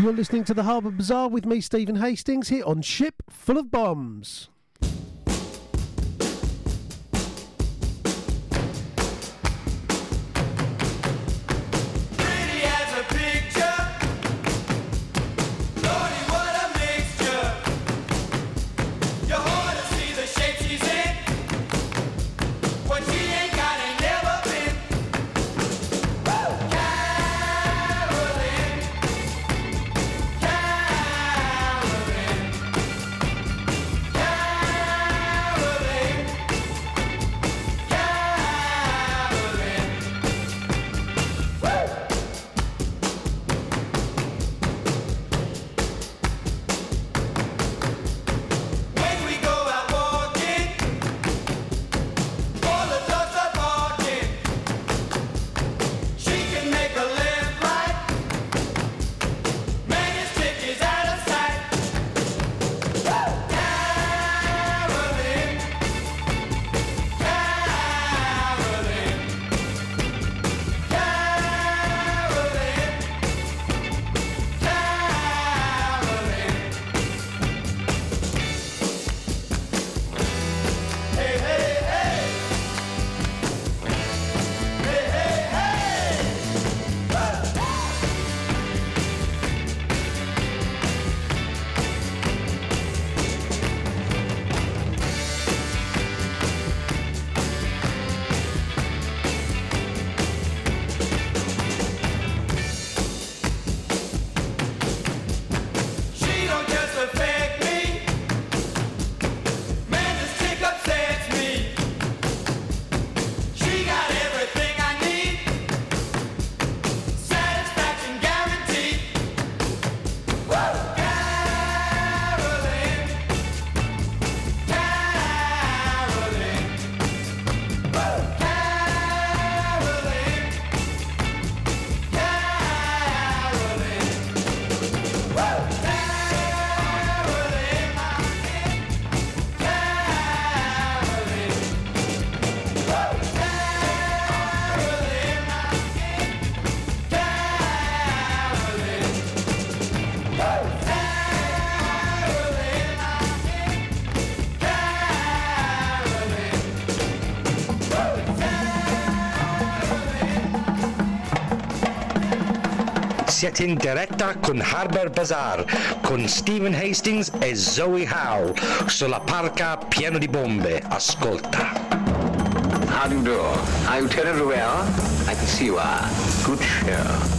You're listening to the Harbour Bazaar with me, Stephen Hastings, here on Ship Full of Bombs. Siete in diretta con Harbour Bazaar, con Stephen Hastings e Zoe Howe, sulla parca pieno di bombe. Ascolta. How do you do? Are you terribly well? I can see you are. Good show.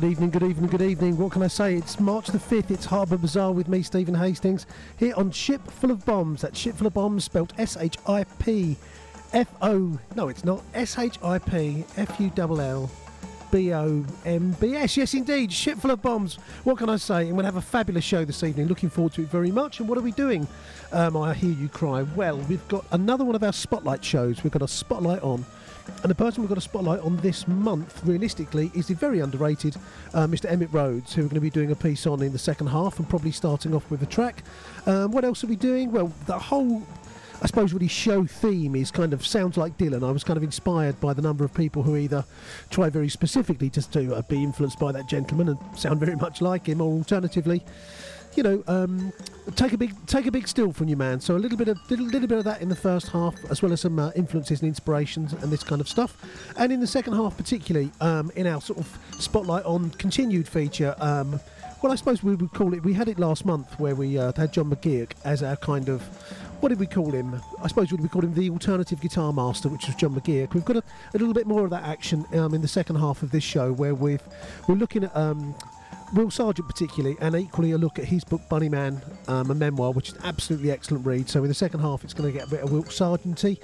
Good evening, good evening, good evening. What can I say? It's March the 5th. It's Harbour Bazaar with me, Stephen Hastings, here on Ship Full of Bombs. That's Ship Full of Bombs, spelled S H I P F O. No, it's not. S H I P F U L L B O M B S. Yes, indeed. Ship Full of Bombs. What can I say? And we're going to have a fabulous show this evening. Looking forward to it very much. And what are we doing? Um, I hear you cry. Well, we've got another one of our spotlight shows. We've got a spotlight on and the person we've got a spotlight on this month, realistically, is the very underrated uh, Mr. Emitt Rhodes, who we're going to be doing a piece on in the second half and probably starting off with a track. Um, what else are we doing? Well, the whole. I suppose really show theme is kind of sounds like Dylan. I was kind of inspired by the number of people who either try very specifically just to uh, be influenced by that gentleman and sound very much like him, or alternatively, you know, um, take a big take a big still from you, man. So a little bit of little, little bit of that in the first half, as well as some uh, influences and inspirations and this kind of stuff. And in the second half, particularly um, in our sort of spotlight on continued feature. Um, well, I suppose we would call it. We had it last month where we uh, had John McGeoch as our kind of what did we call him? I suppose we would call him the alternative guitar master, which was John McGeoch. We've got a, a little bit more of that action um, in the second half of this show, where we've we're looking at um, Will Sergeant, particularly, and equally a look at his book Bunnyman, um, a memoir, which is absolutely excellent read. So in the second half, it's going to get a bit of Will Sargenty.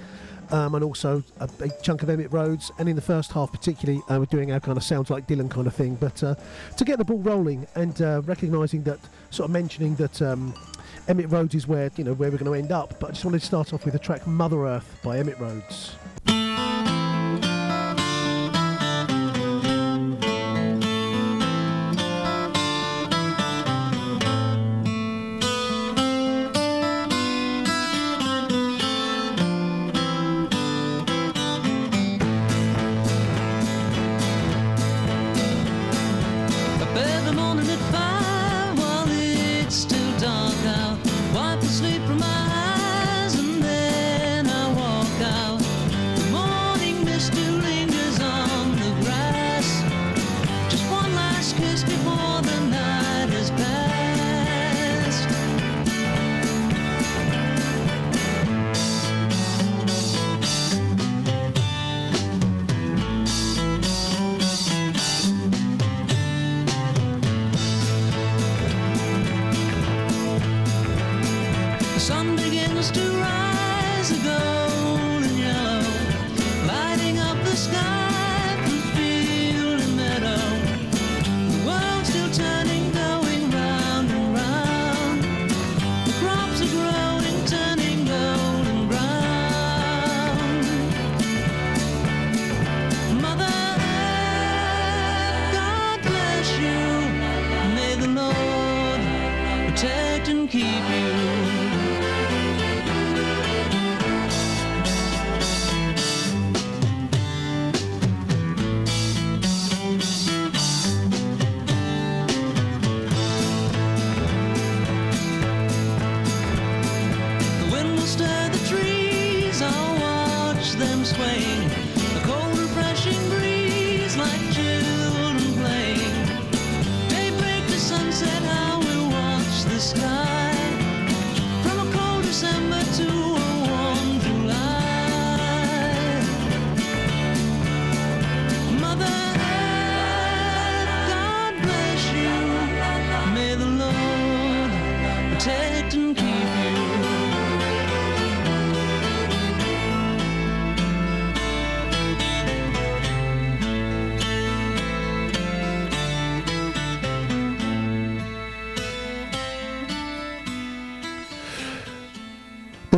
Um, and also a big chunk of Emitt Rhodes, and in the first half, particularly, uh, we're doing our kind of sounds like Dylan kind of thing. But uh, to get the ball rolling and uh, recognising that, sort of mentioning that um, Emitt Rhodes is where you know where we're going to end up. But I just wanted to start off with the track "Mother Earth" by Emitt Rhodes.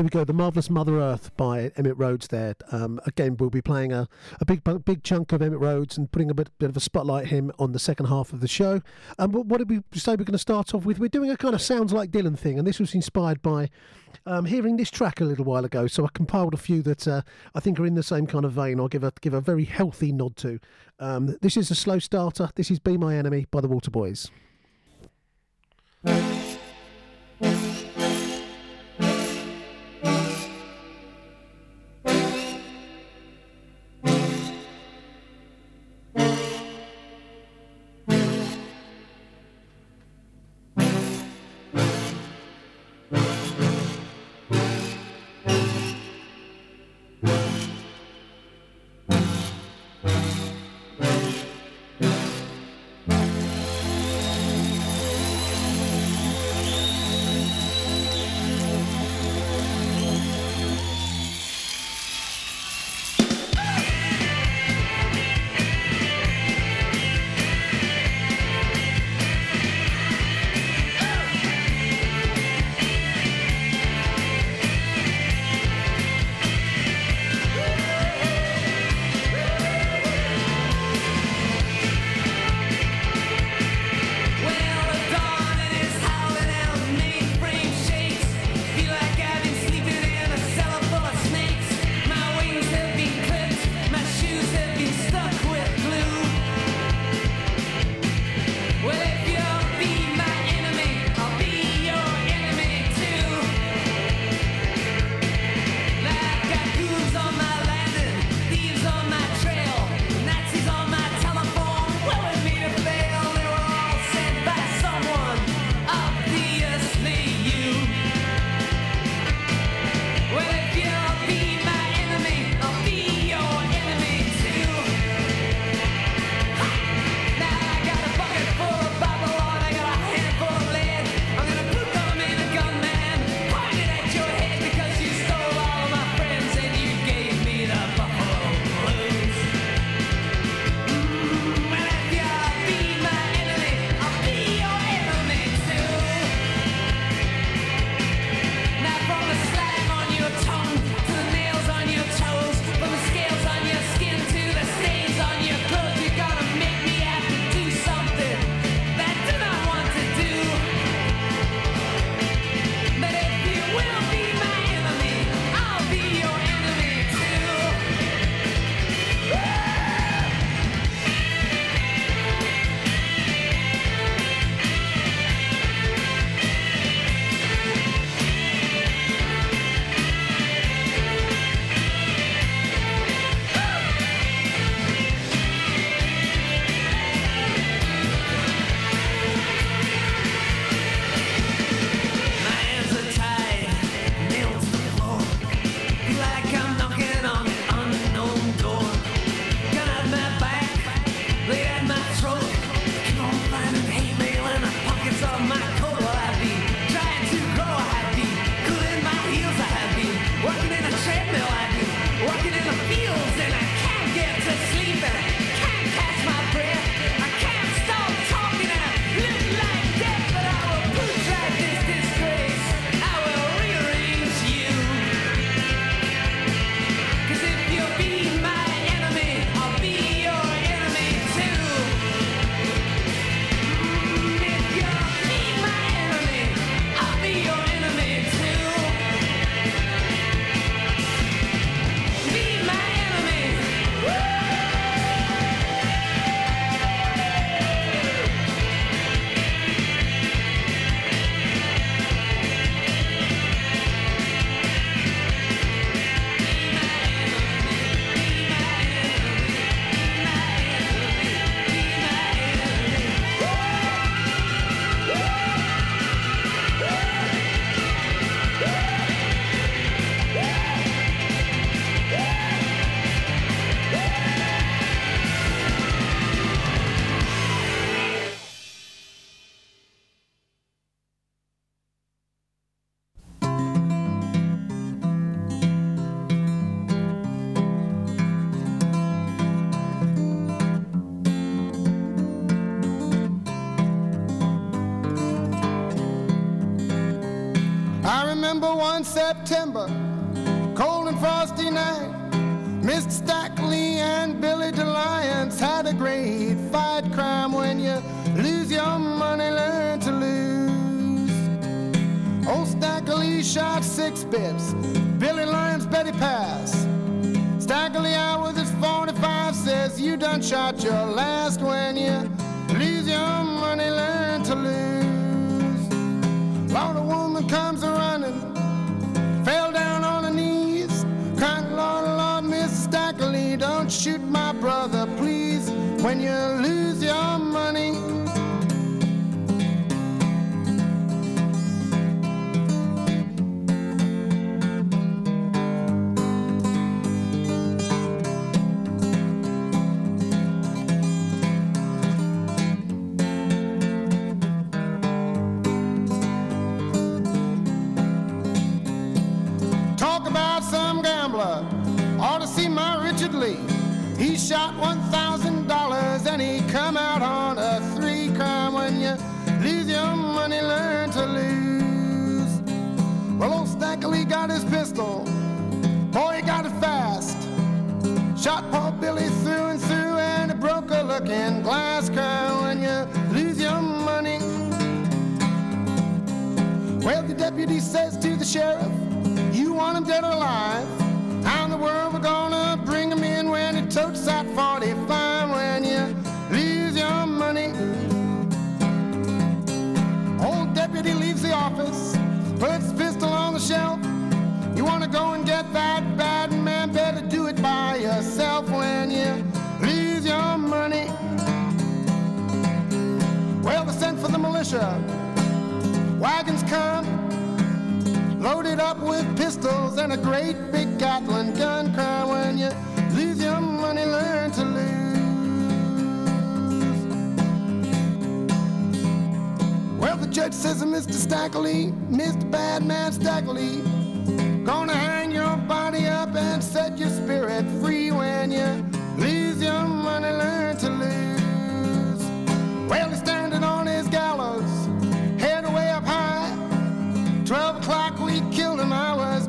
There we go, The Marvellous Mother Earth by Emitt Rhodes there. Um, again, we'll be playing a, a big big chunk of Emitt Rhodes and putting a bit, bit of a spotlight him on the second half of the show. And um, what did we say we're going to start off with? We're doing a kind of sounds like Dylan thing, and this was inspired by um, hearing this track a little while ago. So I compiled a few that uh, I think are in the same kind of vein. I'll give a give a very healthy nod to. Um, this is a slow starter. This is "Be My Enemy" by the Waterboys. baptized.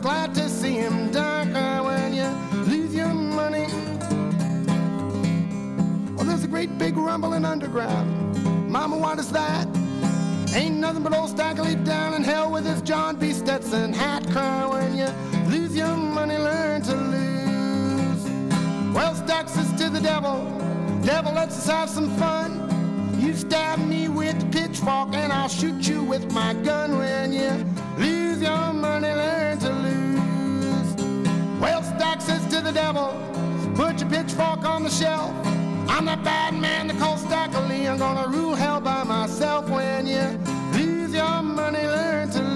glad to see him darker when you lose your money. Well, there's a great big rumbling underground. Mama, what is that? Ain't nothing but old Stackley down in hell with his John B. Stetson hat. Cry when you lose your money, learn to lose. Well, Stacks is to the devil. Devil, let's have some fun. You stab me with pitchfork and I'll shoot you with my gun when you lose your money. the devil. Put your pitchfork on the shelf. I'm that bad man that calls Stackley. I'm gonna rule hell by myself when you lose your money. Learn to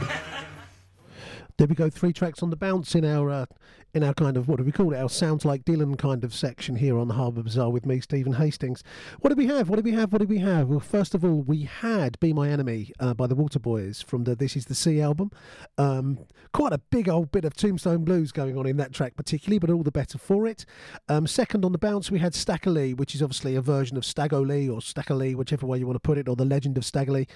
There we go, three tracks on the bounce in our uh, in our kind of what do we call it? Our sounds like Dylan kind of section here on the Harbour Bazaar with me, Stephen Hastings. What did we have? What did we have? What did we have? Well, first of all, we had "Be My Enemy" uh, by the Waterboys from the "This Is the Sea" album. Um, quite a big old bit of Tombstone blues going on in that track, particularly, but all the better for it. Um, second on the bounce, we had Stagger Lee, which is obviously a version of Staggo Lee or Stacker Lee, whichever way you want to put it, or the Legend of Stagger Lee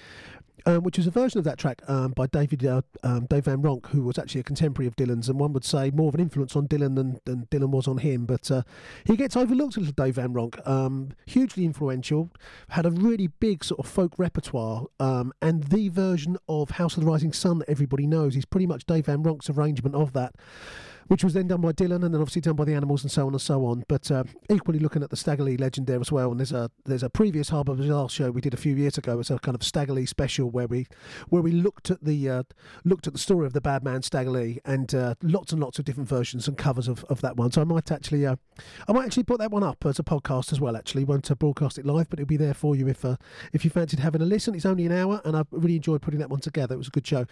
um, which is a version of that track um, by David uh, um, Dave Van Ronk, who was actually a contemporary of Dylan's, and one would say more of an influence on Dylan than, than Dylan was on him. But uh, he gets overlooked a little, Dave Van Ronk. Um, hugely influential, had a really big sort of folk repertoire, um, and the version of House of the Rising Sun that everybody knows is pretty much Dave Van Ronk's arrangement of that which was then done by Dylan and then obviously done by the Animals and so on and so on. But uh, equally looking at the Stagger Lee legend there as well. And there's a there's a previous Harbour Bazaar show we did a few years ago. It's a kind of Stagger Lee special where we where we looked at the uh, looked at the story of the bad man Stagger Lee and uh, lots and lots of different versions and covers of, of that one. So I might actually uh, I might actually put that one up as a podcast as well. Actually, won't uh, broadcast it live, but it'll be there for you if uh, if you fancied having a listen. It's only an hour, and I really enjoyed putting that one together. It was a good show.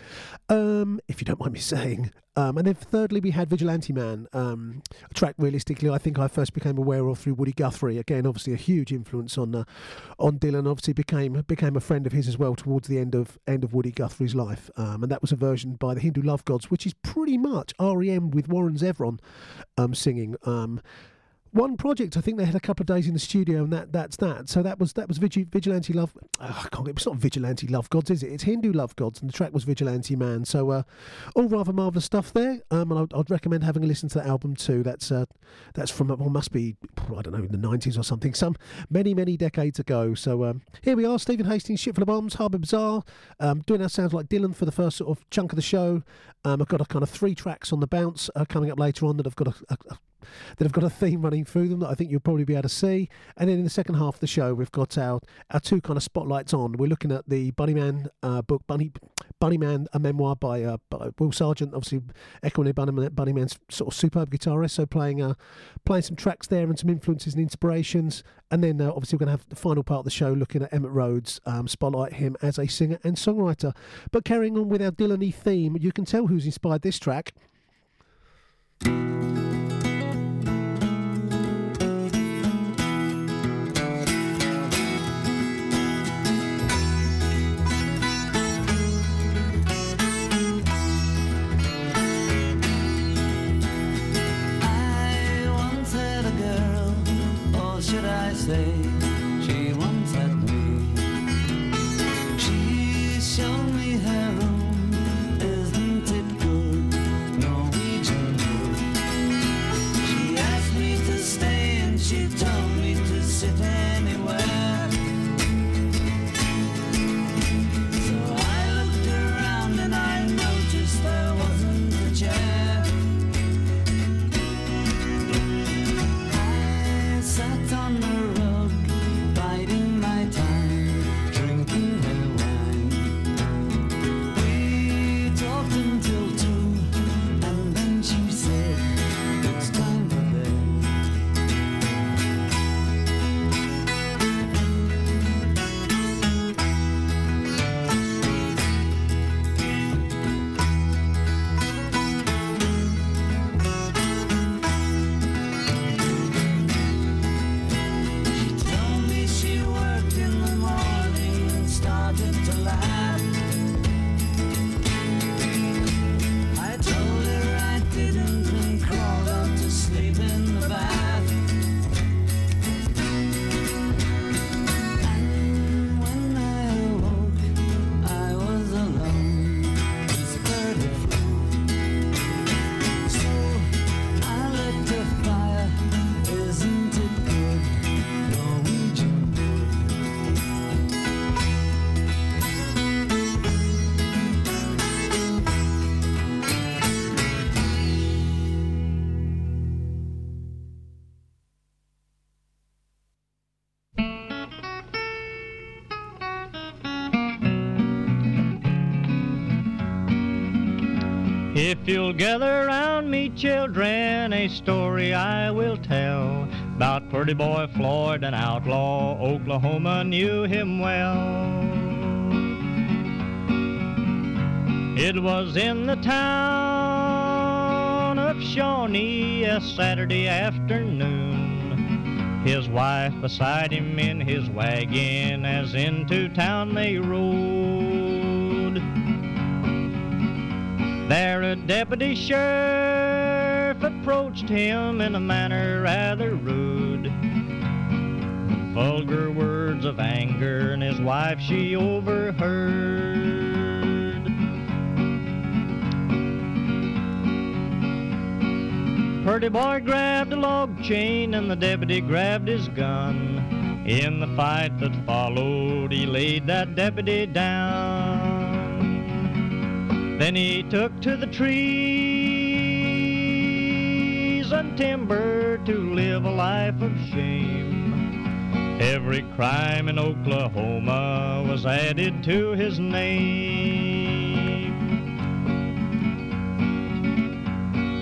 Um, if you don't mind me saying. Um, and then thirdly, we had Vigilante Man, um, a track realistically I think I first became aware of through Woody Guthrie. Again, obviously a huge influence on uh, on Dylan. Obviously became became a friend of his as well towards the end of end of Woody Guthrie's life. Um, and that was a version by the Hindu Love Gods, which is pretty much REM with Warren Zevon um, singing. One project. I think they had a couple of days in the studio, and that that's that. So that was that was Vigi- Vigilante Love. Oh, I can't. It's not Vigilante Love Gods, is it? It's Hindu Love Gods, and the track was Vigilante Man. So uh, all rather marvelous stuff there. Um, and I'd, I'd recommend having a listen to that album too. That's uh, that's from well, must be I don't know in the nineties or something, some many many decades ago. So um, here we are, Stephen Hastings, Ship Full of Bombs, Harbour Bazaar, um, doing our sounds like Dylan for the first sort of chunk of the show. Um, I've got a kind of three tracks on the bounce uh, coming up later on that I've got a, a, a that have got a theme running through them that I think you'll probably be able to see. And then in the second half of the show, we've got our, our two kind of spotlights on. We're looking at the Bunnyman uh, book, Bunny Bunnyman, a memoir by, uh, by Will Sergeant, obviously echoing Bunnyman, Bunnyman's sort of superb guitarist. So playing uh, playing some tracks there and some influences and inspirations. And then uh, obviously we're going to have the final part of the show looking at Emitt Rhodes, um, spotlight him as a singer and songwriter. But carrying on with our Dylan theme, you can tell who's inspired this track. I say, she once had me. She showed me her room, isn't it good? Norwegian wood. She asked me to stay and she told If you'll gather round me, children, a story I will tell about pretty boy Floyd, an outlaw. Oklahoma knew him well. It was in the town of Shawnee a Saturday afternoon. His wife beside him in his wagon as into town they rode. Deputy sheriff approached him in a manner rather rude. Vulgar words of anger and his wife she overheard. Purdy boy grabbed a log chain and the deputy grabbed his gun. In the fight that followed, he laid that deputy down. Then he took to the trees and timber to live a life of shame. Every crime in Oklahoma was added to his name.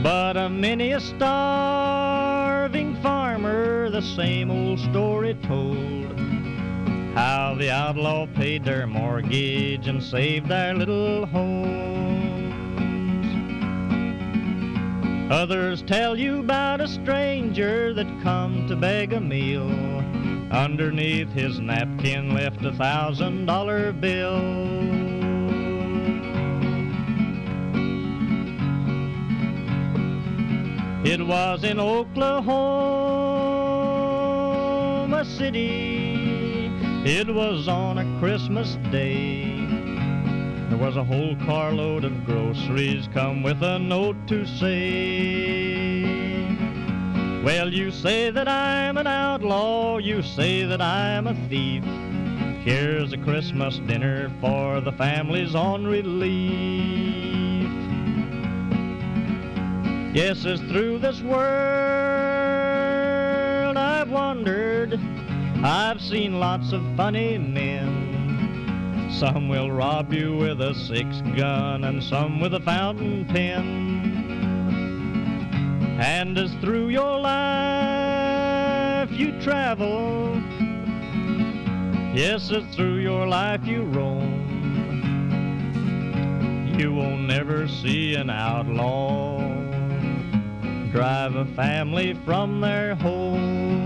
But a many a starving farmer the same old story told. How the outlaw paid their mortgage and saved their little homes. Others tell you about a stranger that come to beg a meal. Underneath his napkin left a thousand dollar bill. It was in Oklahoma City. It was on a Christmas day. There was a whole carload of groceries come with a note to say, Well, you say that I'm an outlaw, you say that I'm a thief. Here's a Christmas dinner for the families on relief. Yes, as through this world I've wandered, I've seen lots of funny men. Some will rob you with a six gun and some with a fountain pen. And as through your life you travel, yes, as through your life you roam, you will never see an outlaw drive a family from their home.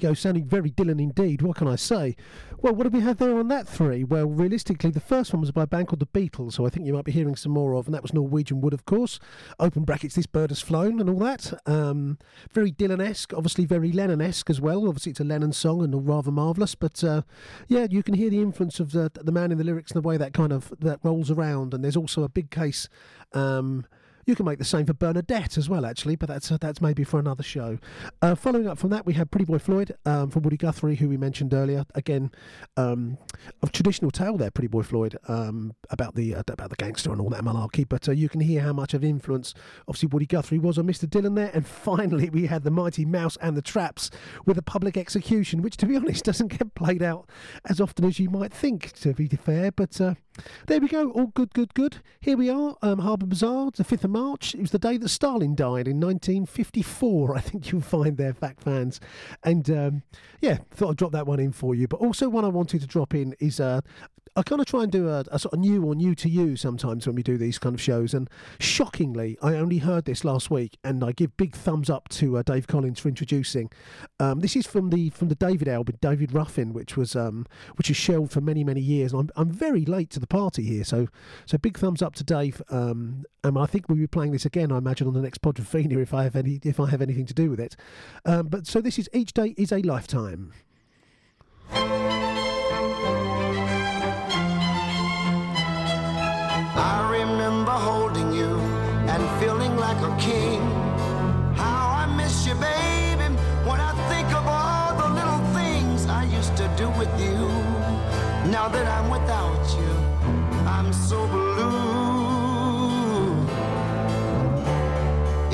Go, sounding very Dylan indeed. What can I say? Well, what do we have there on that three? Well, realistically, the first one was by a band called the Beatles, who I think you might be hearing some more of, and that was Norwegian Wood, of course. Open brackets, this bird has flown, and all that. Um, very Dylan esque, obviously very Lennon esque as well. Obviously, it's a Lennon song and rather marvellous, but uh, yeah, you can hear the influence of the, the man in the lyrics and the way that kind of that rolls around. And there's also a big case. Um, you can make the same for Bernadette as well, actually, but that's uh, that's maybe for another show. Uh, following up from that, we had Pretty Boy Floyd um, from Woody Guthrie, who we mentioned earlier. Again, um, a traditional tale there, Pretty Boy Floyd, um, about the uh, about the gangster and all that malarkey. But uh, you can hear how much of influence, obviously, Woody Guthrie was on Mr. Dylan there. And finally, we had the Mighty Mouse and the Traps with a public execution, which, to be honest, doesn't get played out as often as you might think. To be fair, but uh, there we go. All good, good, good. Here we are, um, Harbour Bazaar, the 5th of March. It was the day that Stalin died in 1954, I think you'll find there, fact fans. And um, yeah, thought I'd drop that one in for you. But also, one I wanted to drop in is uh, I kind of try and do a, a sort of new or new to you sometimes when we do these kind of shows. And shockingly, I only heard this last week, and I give big thumbs up to uh, Dave Collins for introducing. Um, this is from the from the David album, David Ruffin, which was um, which is shelved for many many years. And I'm I'm very late to the party here, so so big thumbs up to Dave. Um, and I think we'll be playing this again. I imagine on the next Podfina if I have any if I have anything to do with it. Um, but so this is each day is a lifetime. I remember holding you and feeling like a king. How I miss you, baby, when I think of all the little things I used to do with you. Now that I'm without So blue.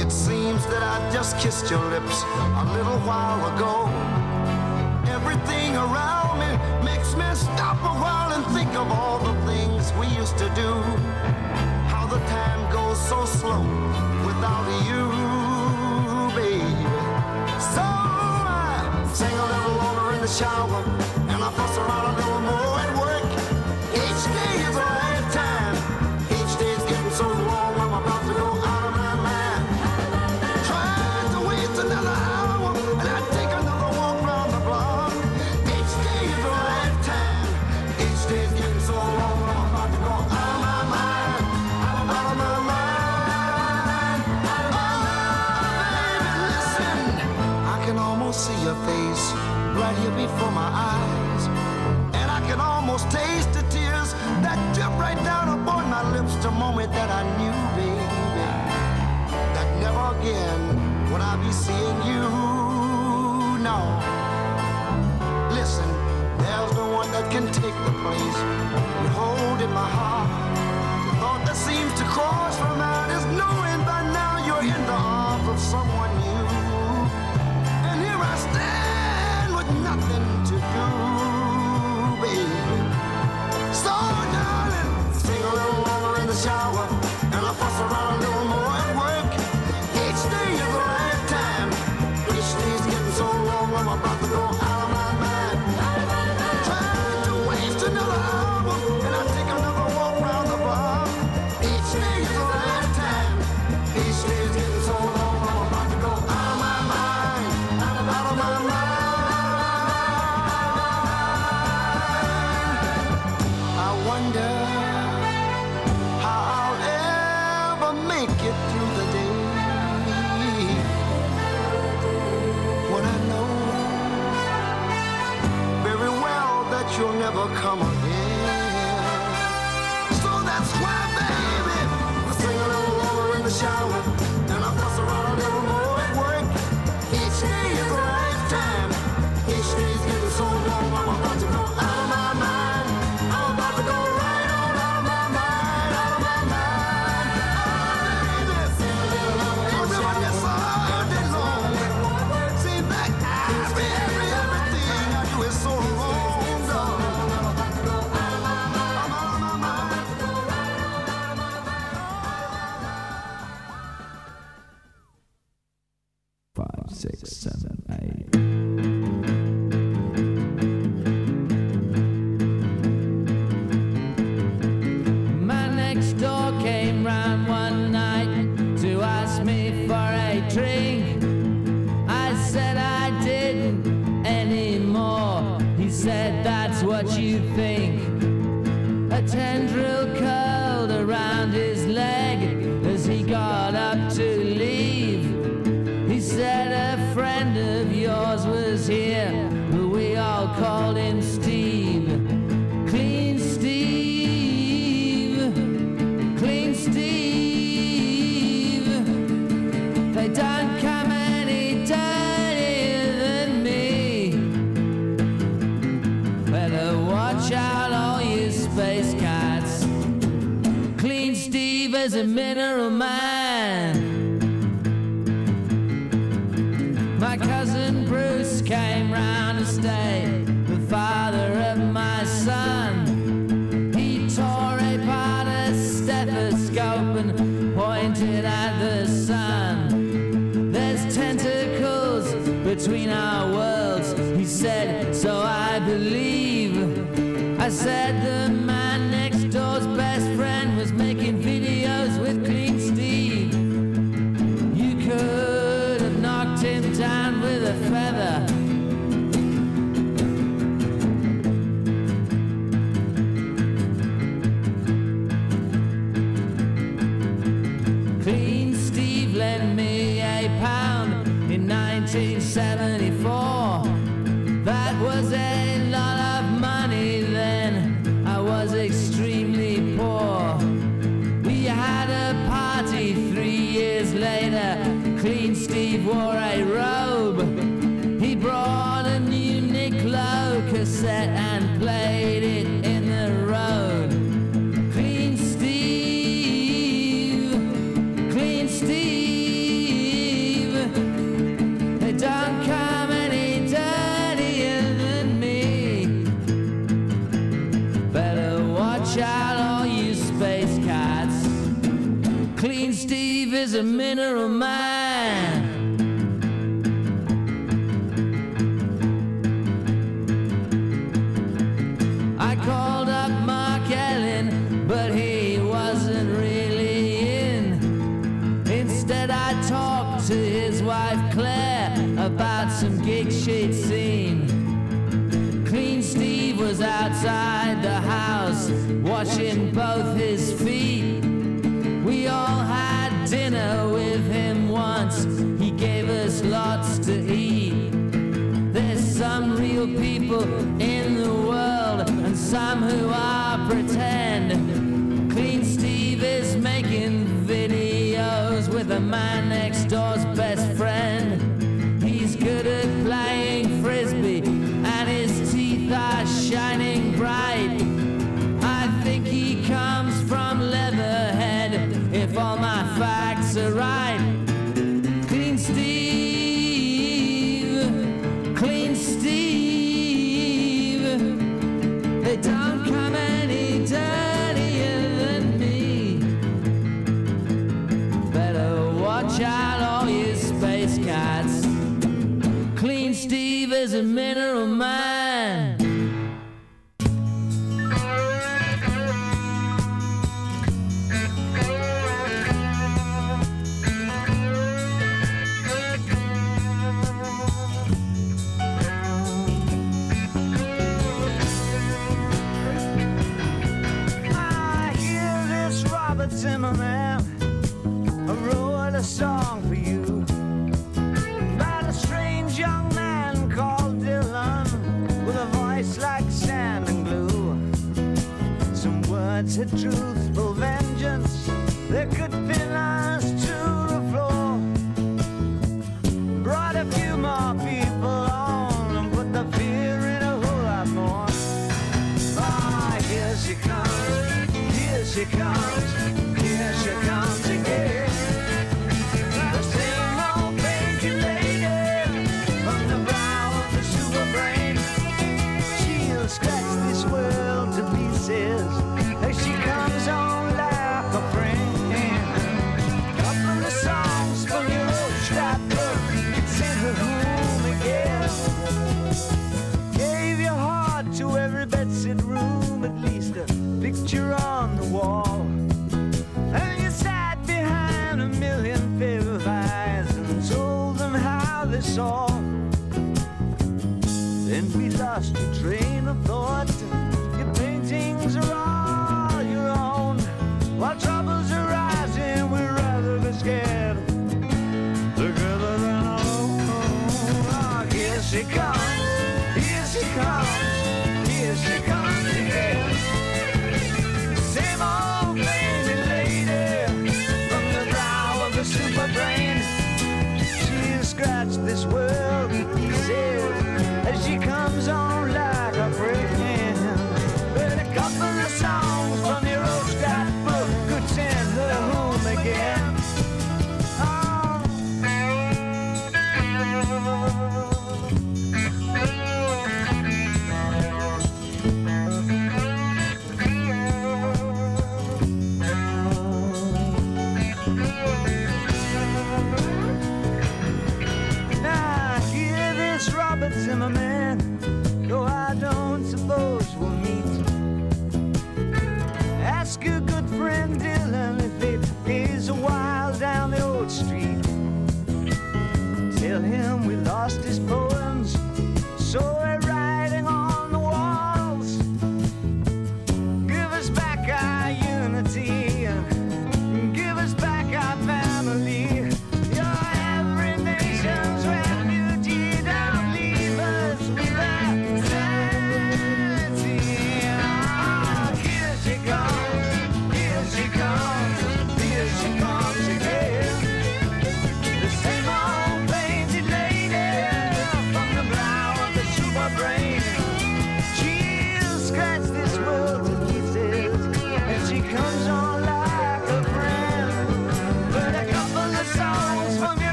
It seems that I just kissed your lips a little while ago. Everything around me makes me stop a while and think of all the things we used to do. How the time goes so slow without you, baby. So I sing a little longer in the shower and I fuss around moment that I knew, baby that never again would I be seeing you. No. Listen, there's no one that can take the place you hold in my heart. The thought that seems to cross my mind is knowing by now you're in the arms of someone new. And here I stand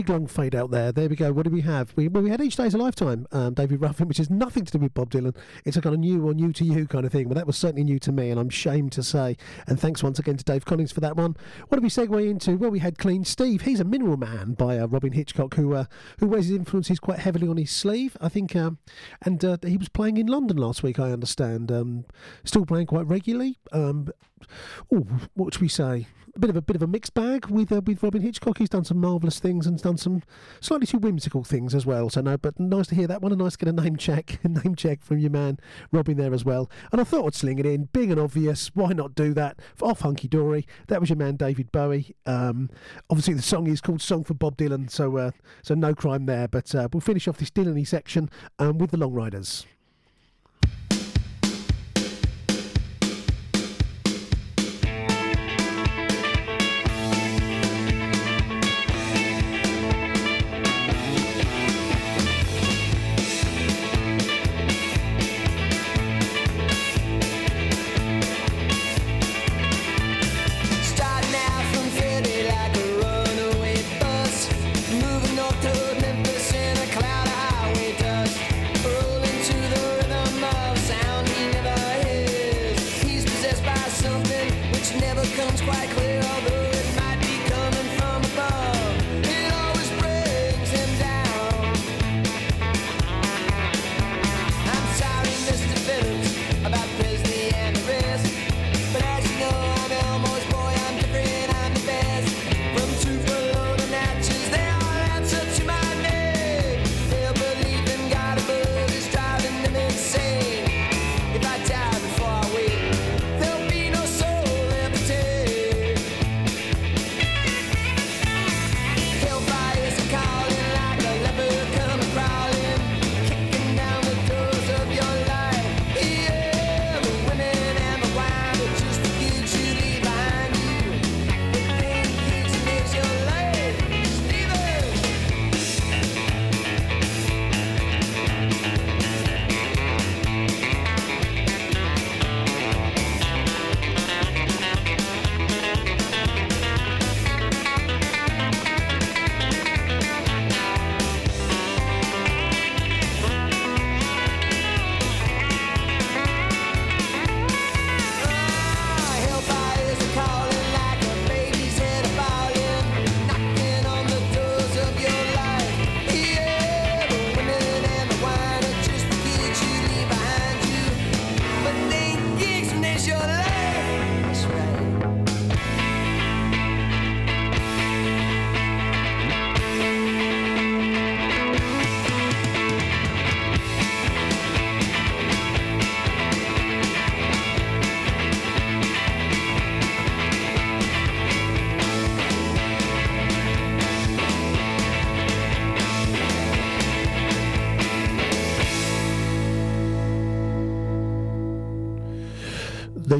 big long fade out there. There we go. What do we have? We, well, we had Each Day's a Lifetime, um, David Ruffin, which has nothing to do with Bob Dylan. It's a kind of new or new to you kind of thing. But that was certainly new to me, and I'm ashamed to say. And thanks once again to Dave Collins for that one. What do we segue into? Well, we had Clean Steve. He's a Mineral Man by uh, Robyn Hitchcock, who uh, who wears his influences quite heavily on his sleeve, I think. Um, and uh, he was playing in London last week, I understand. Um, still playing quite regularly. Um, oh, what should we say? A bit of a bit of a mixed bag with uh, with Robyn Hitchcock. He's done some marvelous things and done some slightly too whimsical things as well. So no, but nice to hear that one. And nice to get a name check, name check from your man Robyn there as well. And I thought I'd sling it in, being an obvious. Why not do that? Off Hunky Dory. That was your man David Bowie. Um, obviously the song is called "Song for Bob Dylan," so uh, so no crime there. But uh, we'll finish off this Dylan-y section um, with the Long Ryders.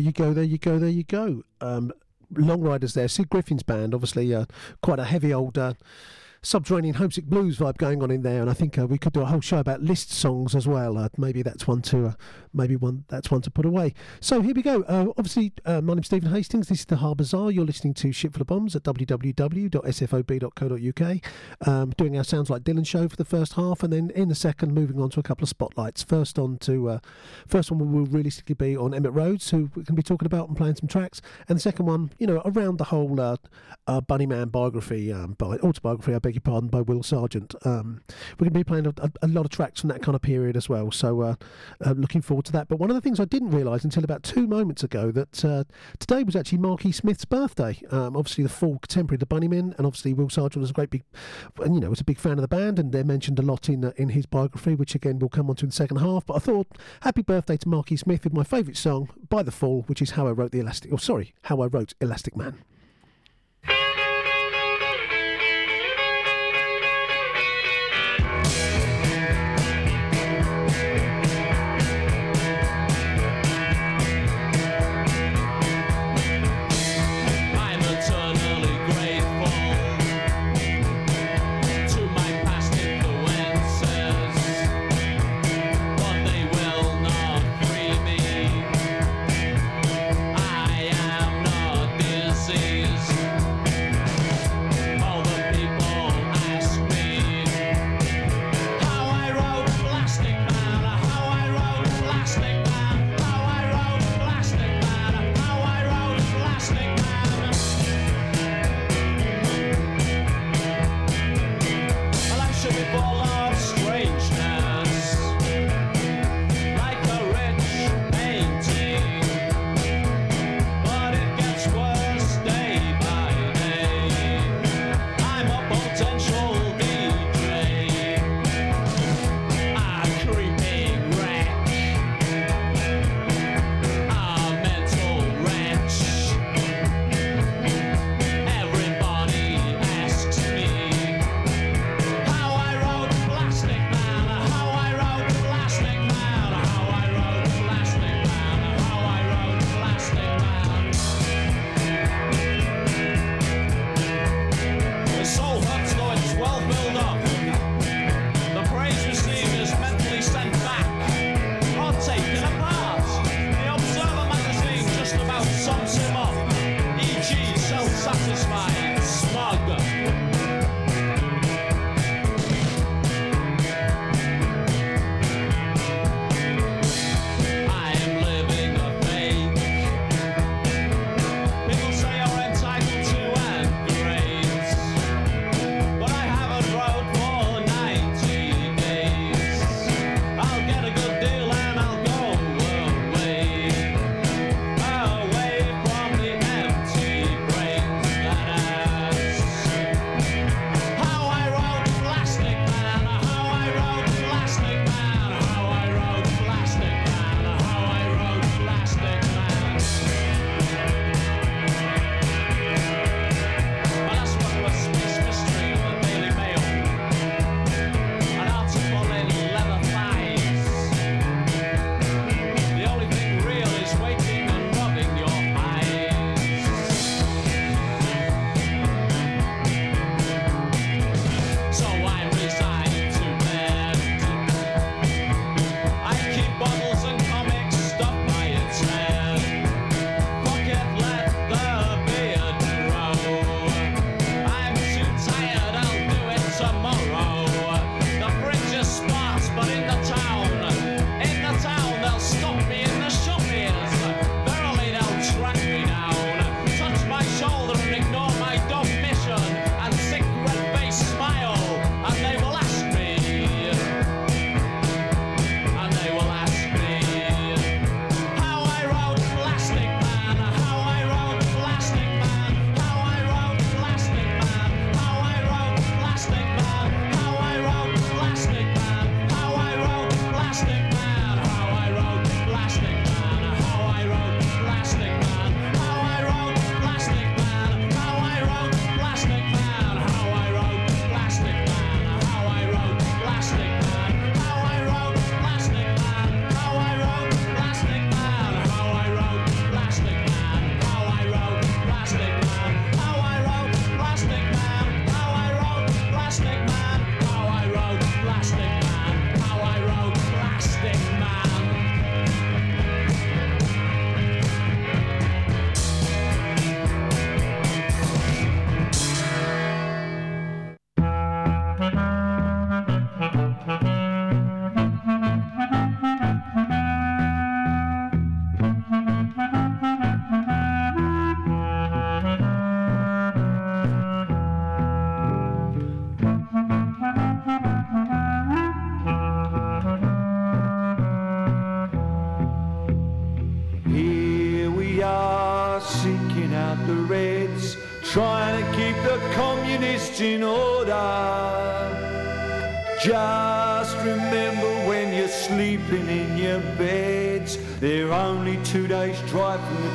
You go, there you go, there you go. Um, Long Ryders there. Sid Griffin's band, obviously uh, quite a heavy old uh, subterranean homesick blues vibe going on in there, and I think uh, we could do a whole show about list songs as well. Uh, maybe that's one to uh, maybe one that's one to put away. So here we go. Uh, obviously, uh, my name's Stephen Hastings. This is the Harbour Bazaar. You're listening to Ship Full of Bombs at www.sfob.co.uk. Um, doing our Sounds Like Dylan show for the first half, and then in the second, moving on to a couple of spotlights. First on to uh, first one will realistically be on Emitt Rhodes, who we can be talking about and playing some tracks, and the second one, you know, around the whole uh, Bunnyman biography, um, by autobiography, I beg your pardon, by Will Sergeant. Um, we're going to be playing a, a, lot of tracks from that kind of period as well, so uh, uh, looking forward to that. But one of the things I didn't realise until about two moments ago that uh, today was actually Marky Smith's birthday. Um, obviously, the full contemporary of the Bunnymen, and obviously Will Sergeant was a great big, and you know, was a big fan of the band, and they're mentioned a lot in in his biography, which again we'll come on to in the second half. But I thought, happy birthday to Marky Smith with my favourite song by The Fall, which is how I wrote the Elastic. Oh, sorry, how I wrote Elastic Man.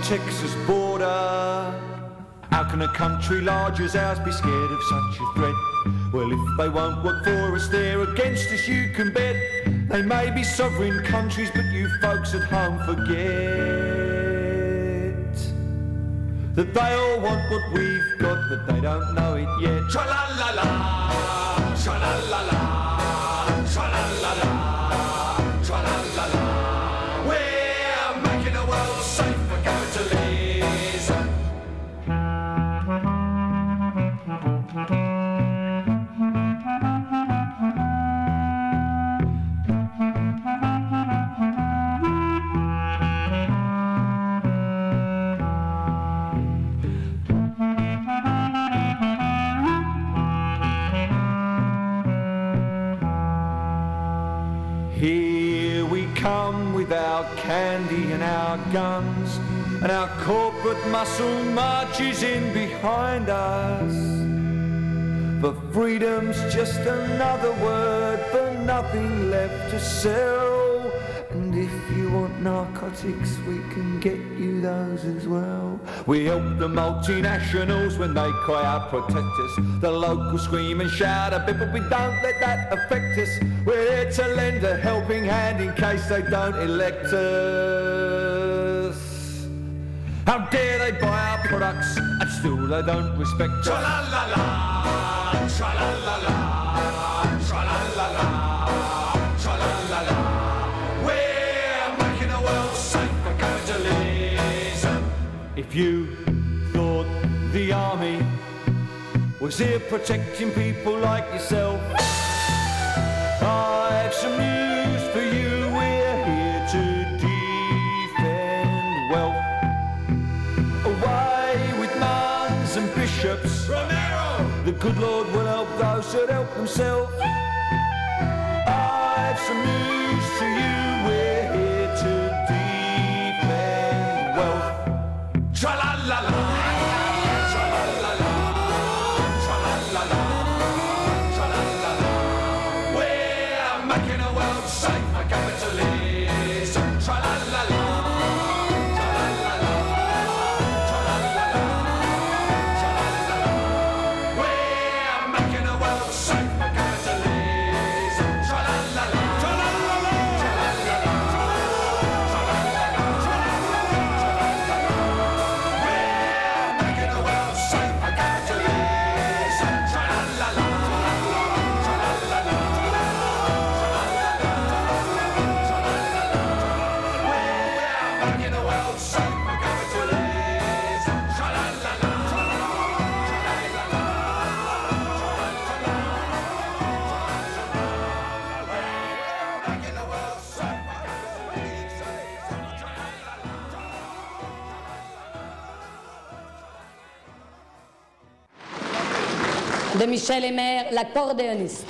Texas border. How can a country large as ours be scared of such a threat? Well, if they won't work for us, they're against us, you can bet. They may be sovereign countries, but you folks at home forget that they all want what we've got, but they don't know it yet. Tra la la la, tra la la la, tra la la la, freedom's just another word for nothing left to sell. And if you want narcotics, we can get you those as well. We help the multinationals when they cry out, protect us. The locals scream and shout a bit, but we don't let that affect us. We're here to lend a helping hand in case they don't elect us. How dare they buy our products and still they don't respect us? Tra If you thought the army was here protecting people like yourself, I've some news good Lord will help those that help themselves. I've some news de Michel Emer, l'accordéoniste.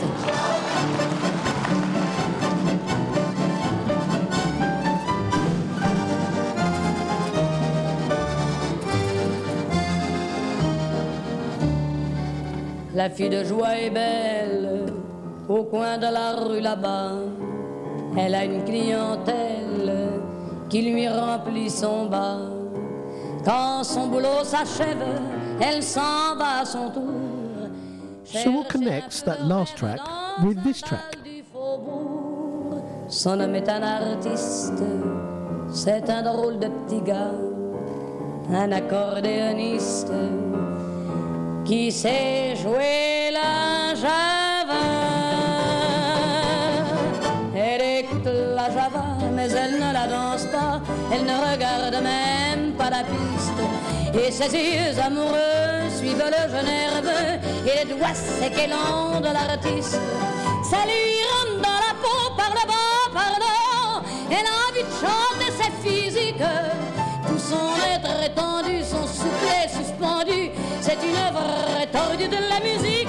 La fille de joie est belle au coin de la rue là-bas. Elle a une clientèle qui lui remplit son bas. Quand son boulot s'achève, elle s'en va à son tour. So, what connects that last track with this track? Son homme est un artiste, c'est un drôle de petit gars, un accordéoniste qui sait jouer la java. Elle écoute la java, mais elle ne la danse pas, elle ne regarde même pas la piste. Et ses yeux amoureux suivent le jeu nerveux et les doigts secs et de l'artiste. Ça lui rentre dans la peau par le bas, par le haut. Elle a envie de chanter, c'est physique. Tout son être étendu, son souffle est suspendu. C'est une œuvre tordue de la musique.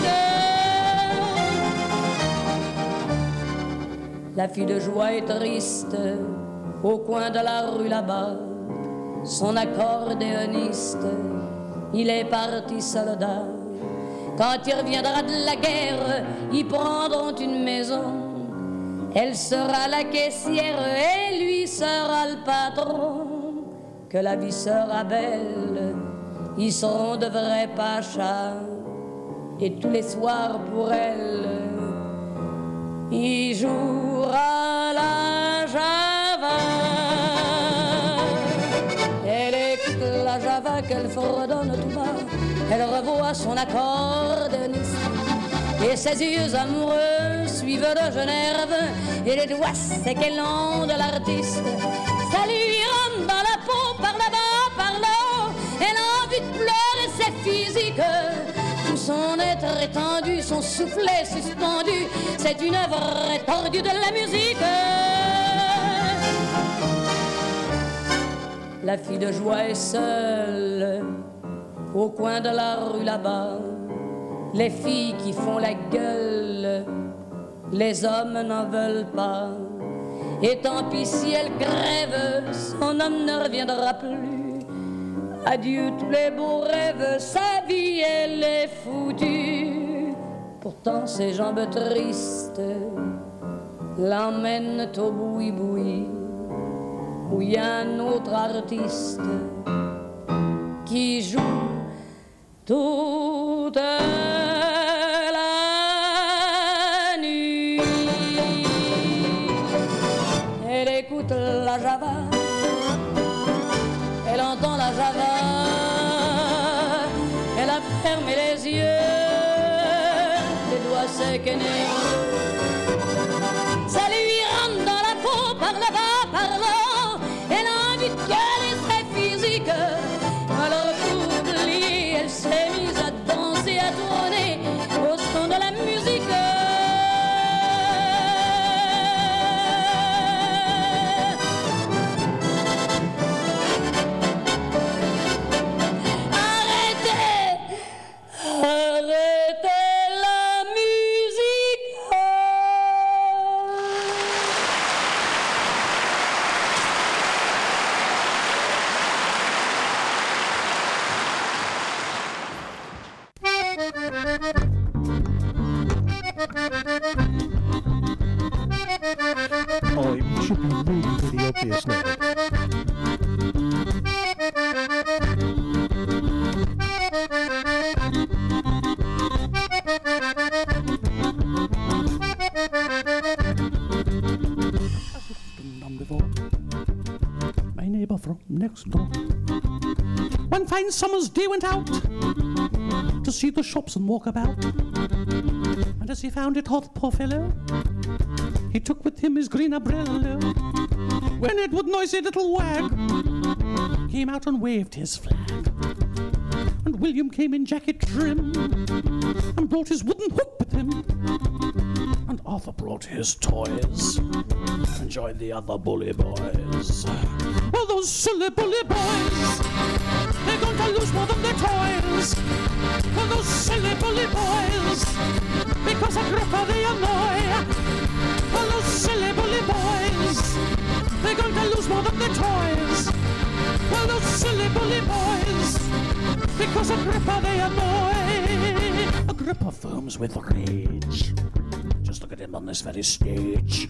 La fille de joie est triste au coin de la rue là-bas. Son accordéoniste il est parti soldat. Quand il reviendra de la guerre, ils prendront une maison. Elle sera la caissière et lui sera le patron. Que la vie sera belle, ils seront de vrais pachas. Et tous les soirs pour elle, il jouera la qu'elle fredonne tout bas. Elle revoit son accordéoniste. Et ses yeux amoureux suivent de Genève. Et les doigts longs de l'artiste. Ça lui rentre dans la peau par là-bas, par là-haut. Elle a envie de pleurer, c'est physique. Tout son être étendu, son soufflet suspendu. C'est une œuvre étendue de la musique. La fille de joie est seule au coin de la rue là-bas. Les filles qui font la gueule, les hommes n'en veulent pas. Et tant pis si elle crève, son homme ne reviendra plus. Adieu tous les beaux rêves, sa vie elle est foutue. Pourtant ses jambes tristes l'emmènent au boui-boui, où il y a un autre artiste qui joue toute la really now. My neighbour from next door. One fine summer's day went out to see the shops and walk about. And as he found it hot, poor fellow, he took with him his green umbrella. When Edward, noisy little wag, came out and waved his flag. And William came in jacket trim and brought his wooden hook with him. And Arthur brought his toys and joined the other bully boys. Well, those silly bully boys, they're going to lose more than their toys. Well, those silly bully boys, because Agrippa they annoy. Their toys. Well, those silly bully boys, because Agrippa they annoy. Agrippa foams with rage. Just look at him on this very stage.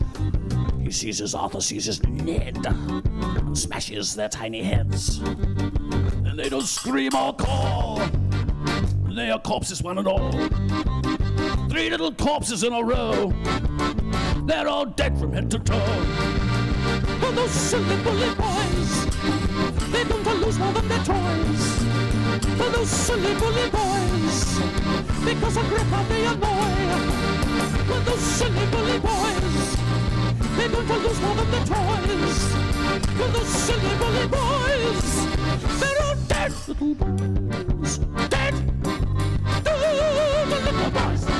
He seizes Arthur, seizes Ned, and smashes their tiny heads. And they don't scream or call. They are corpses, one and all. Three little corpses in a row. They're all dead from head to toe. Oh, those silly bully boys. They're going to lose more than their toys. Oh, those silly bully boys. Because Agrippa they annoy. Oh, those silly bully boys. They're going to lose more than their toys. Oh, those silly bully boys. They're all dead little boys. Dead. Dead little boys.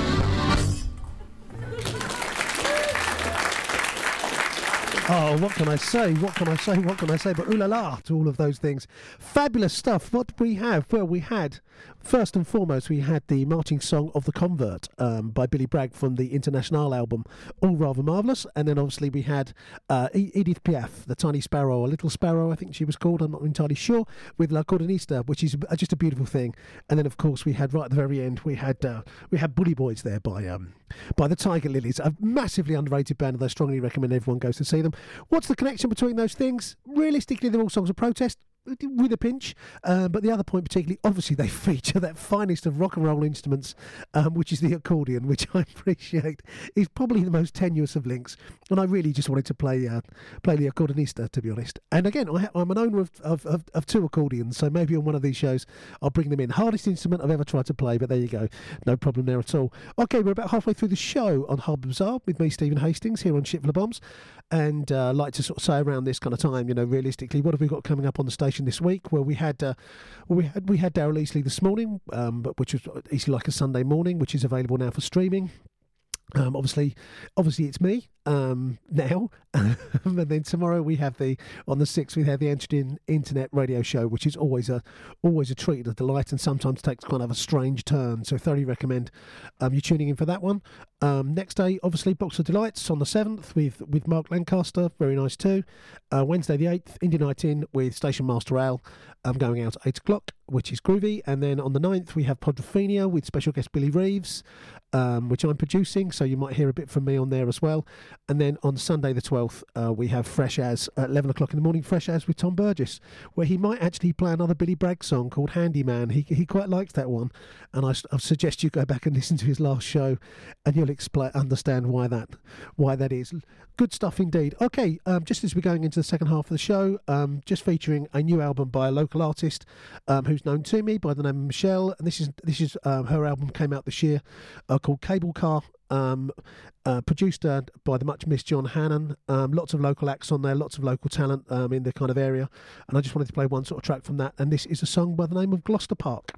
Oh, what can I say? What can I say? What can I say? But ooh la la to all of those things. Fabulous stuff. What we have? Well, we had, first and foremost, we had the marching song of the covert um, by Billy Bragg from the Internationale album, All Rather Marvellous. And then obviously we had uh, Edith Piaf, the Tiny Sparrow, or Little Sparrow, I think she was called, I'm not entirely sure, with L'Accordéoniste, which is uh, just a beautiful thing. And then, of course, we had right at the very end, we had uh, we had Bully Boys there by um, by the Tiger Lillies, a massively underrated band, and I strongly recommend everyone goes to see them. What's the connection between those things? Realistically, they're all songs of protest. With a pinch, um, but the other point, particularly, obviously, they feature that finest of rock and roll instruments, um, which is the accordion, which I appreciate is probably the most tenuous of links. And I really just wanted to play uh, play the accordionista, to be honest. And again, I, I'm an owner of, of, of, of two accordions, so maybe on one of these shows I'll bring them in. Hardest instrument I've ever tried to play, but there you go, no problem there at all. Okay, we're about halfway through the show on Harbour Bazaar with me, Stephen Hastings, here on Ship of Bombs, and uh, like to sort of say around this kind of time, you know, realistically, what have we got coming up on the station this week? Well, we had uh, we had we had Daryl Easley this morning, um, but which was Easley like a Sunday morning, which is available now for streaming. Um, obviously, obviously it's me um, now, and then tomorrow we have the on the sixth we have the Entered Internet Radio Show, which is always a always a treat, a delight, and sometimes takes kind of a strange turn. So thoroughly recommend um, you tuning in for that one. Um, next day, obviously, Box of Delights on the seventh with with Mark Lancaster, very nice too. Uh, Wednesday the eighth, Indie Night In with Station Master Al, um, going out at eight o'clock, which is groovy. And then on the 9th, we have Podrophenia with special guest Billy Reeves, um, which I'm producing, so you might hear a bit from me on there as well. And then on Sunday the 12th, uh, we have Fresh As at 11 o'clock in the morning, Fresh As with Tom Burgess, where he might actually play another Billy Bragg song called Handyman. He, he quite likes that one, and I, I suggest you go back and listen to his last show, and you'll expla understand why that why that is. Good stuff indeed. Okay, um, just as we're going into the second half of the show, um, just featuring a new album by a local artist um, who's known to me by the name of Michelle, and this is this is um, her album came out this year uh, called Cable Car. Um, uh, produced uh, by the much missed John Hannon. Um, lots of local acts on there, lots of local talent in the kind of area. And I just wanted to play one sort of track from that. And this is a song by the name of Gloucester Park.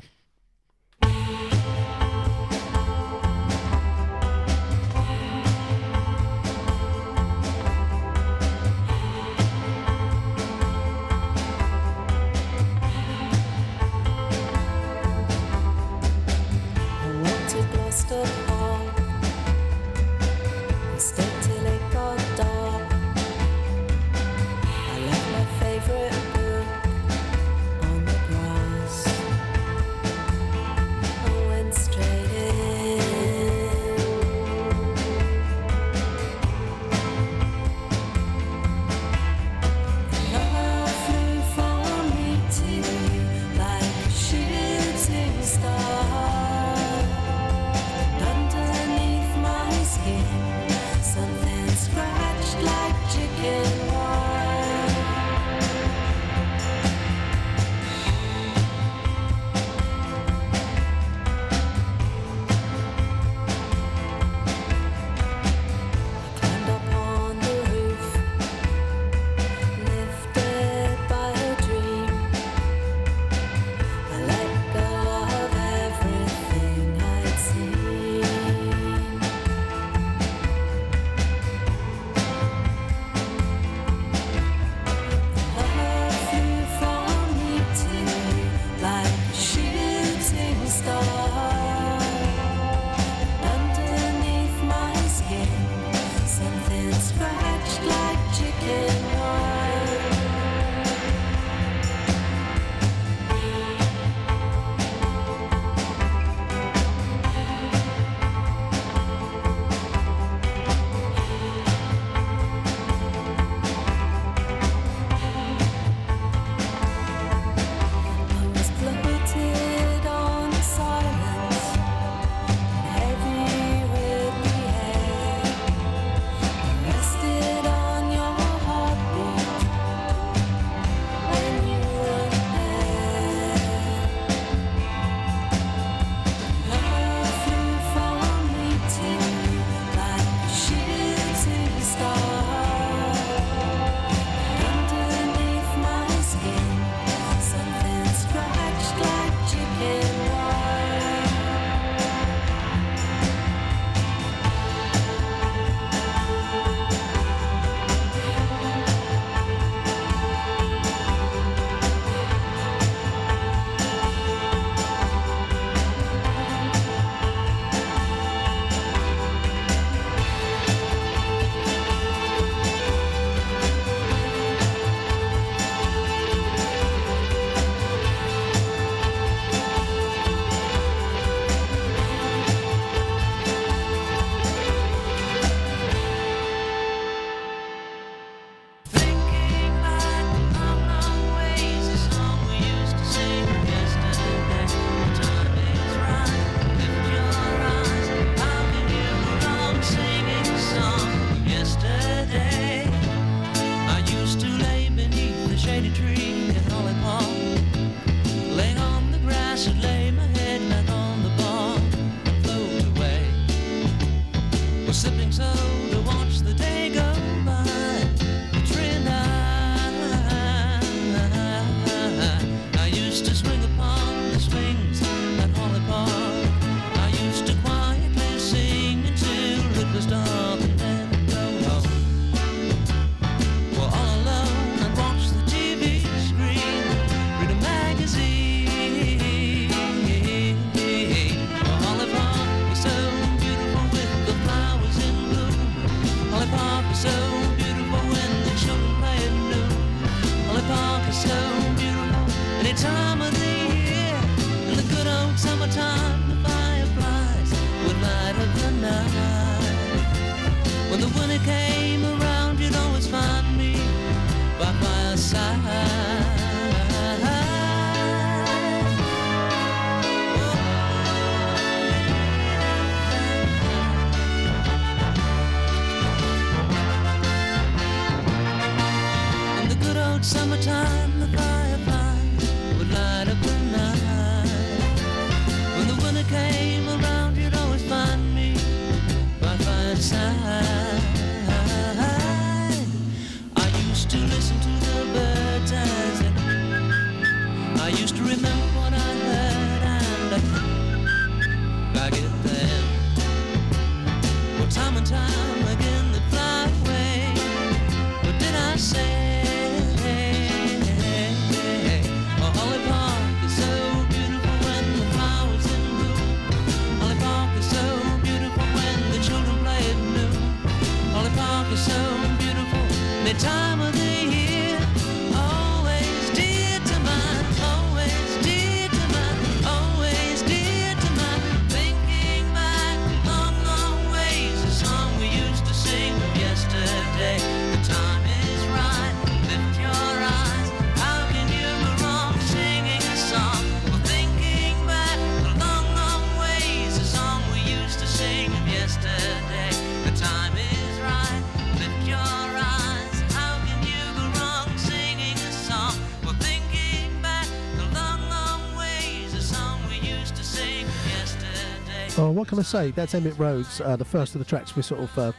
Can I say? That's Emitt Rhodes, uh, the first of the tracks we're sort of, uh,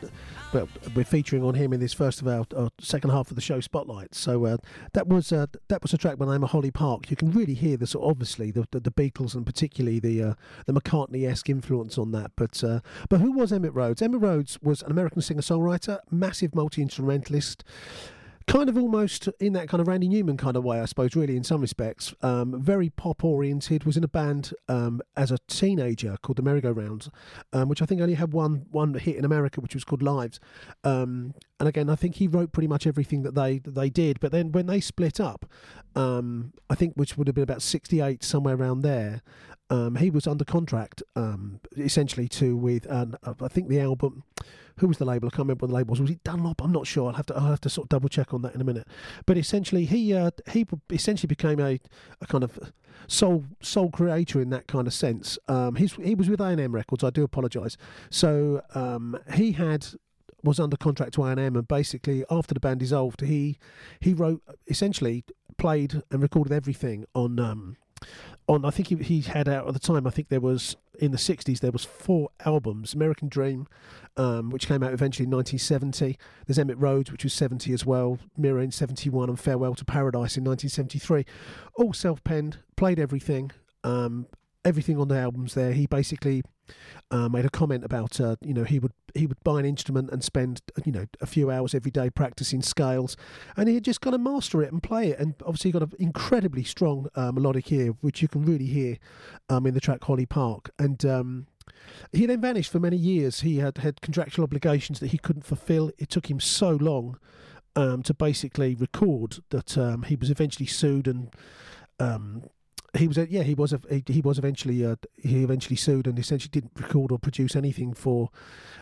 well, we're featuring on him in this first of our, our second half of the show spotlight. So uh, that was uh, that was a track by the name of Holly Park. You can really hear the sort of, obviously the, the, the Beatles and particularly the uh, the McCartney-esque influence on that. But uh, but who was Emitt Rhodes? Emitt Rhodes was an American singer-songwriter, massive multi-instrumentalist kind of almost in that kind of Randy Newman kind of way, I suppose, really, in some respects. Um, very pop oriented, was in a band um, as a teenager called the Merry Go Rounds, um, which I think only had one one hit in America, which was called Lives. Um, and again, I think he wrote pretty much everything that they that they did. But then when they split up, um, I think which would have been about '68, somewhere around there. Um, he was under contract, essentially, to with, I think the album. Who was the label? I can't remember what the label was. Was it Dunlop? I'm not sure. I'll have to. I'll have to sort of double check on that in a minute. But essentially, he uh, he essentially became a, a kind of sole sole creator in that kind of sense. Um, he's he was with A&M Records. I do apologise. So um, he had was under contract to A&M, and basically after the band dissolved, he he wrote essentially played and recorded everything on um, on I think he, he had out at the time I think there was in the 60s there was four albums American Dream um, which came out eventually in 1970 there's Emitt Rhodes which was 70 as well. Mirror in 71 and Farewell to Paradise in 1973 all self-penned played everything um, everything on the albums there he basically uh, made a comment about uh, you know he would he would buy an instrument and spend you know a few hours every day practicing scales, and he'd just got to master it and play it. And obviously got an incredibly strong uh, melodic ear, which you can really hear um, in the track Holly Park. And um, he then vanished for many years. He had had contractual obligations that he couldn't fulfil. It took him so long um, to basically record that um, he was eventually sued and. Um, he was, yeah, he was, he, was eventually, uh, he eventually sued and essentially didn't record or produce anything for,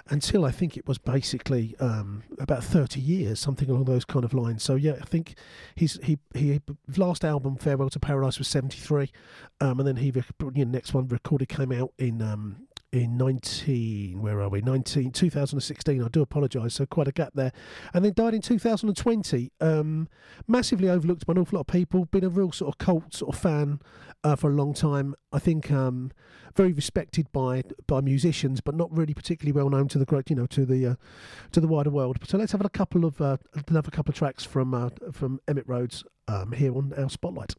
until I think it was basically um, about thirty years, something along those kind of lines. So yeah, I think his he he last album, Farewell to Paradise, was seventy three, um, and then he, you know, next one recorded came out in um, in 19 where are we? 19 2016 i do apologize so quite a gap there. And then died in 2020 um massively overlooked by an awful lot of people. Been a real sort of cult sort of fan uh, for a long time. I think um very respected by by musicians but not really particularly well known to the great you know to the uh, to the wider world. So let's have a couple of uh, another couple of tracks from uh, from emitt rhodes um here on our spotlight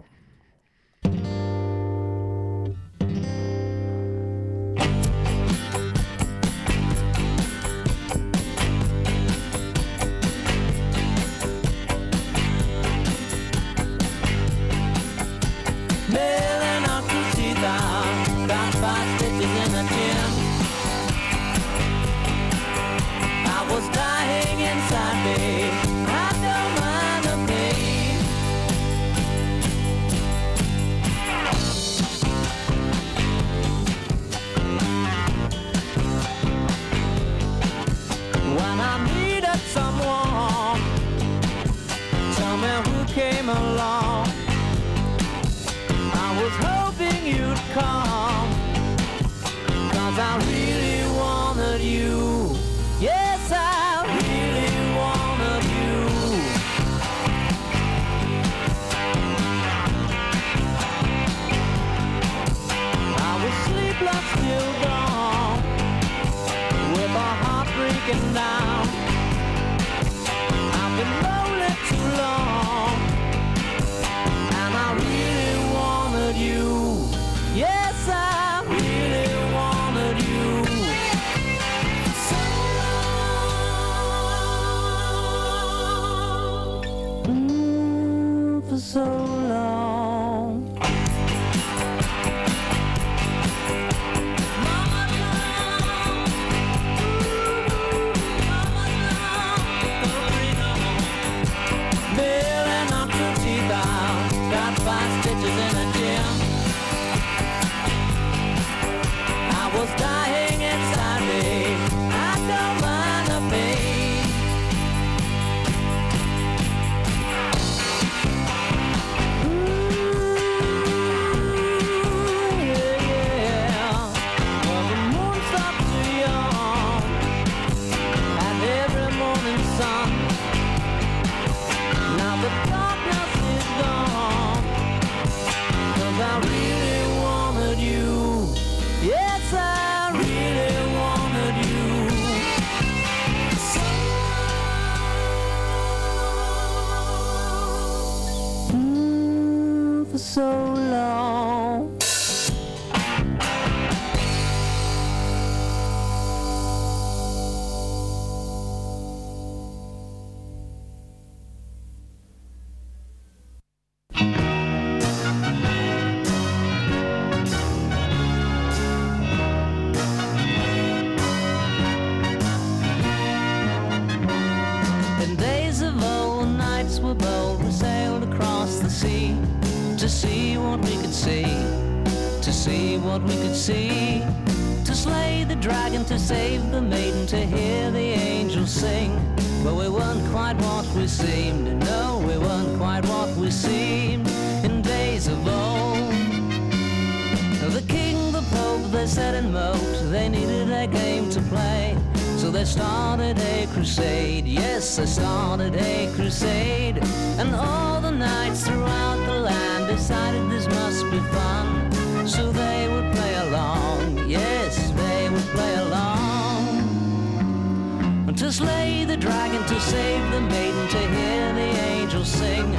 breaking down. I've been lonely too long, and I really wanted you. Yes, I really wanted you. So long. Mm, for so so what we could see, to slay the dragon, to save the maiden, to hear the angels sing. But we weren't quite what we seemed. No, we weren't quite what we seemed in days of old. The king, the pope, they set in moat. They needed a game to play. So they started a crusade. Yes, they started a crusade. And all the knights throughout the land decided this must be fun. So they would play along. Yes, they would play along. To slay the dragon, to save the maiden, to hear the angels sing.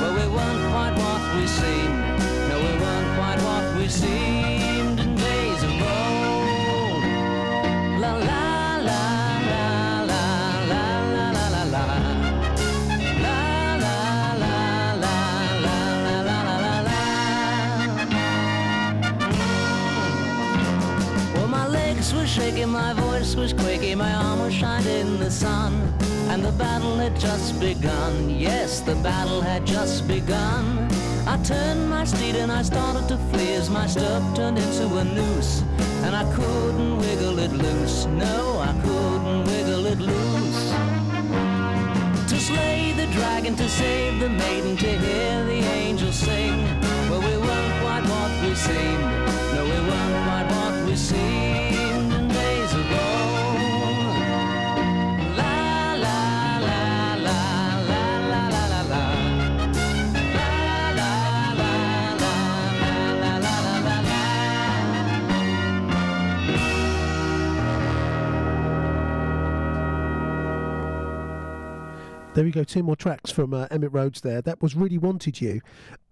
But we weren't quite what we seemed. No, we weren't quite what we seemed shaking, my voice was quaking, my arm was shining in the sun. And the battle had just begun. Yes, the battle had just begun. I turned my steed and I started to flee as my stirrup turned into a noose. And I couldn't wiggle it loose. No, I couldn't wiggle it loose. To slay the dragon, to save the maiden, to hear the angels sing. Well, we weren't quite what we seemed. No, we weren't quite what we seemed There we go, two more tracks from uh, Emitt Rhodes there. That was Really Wanted You,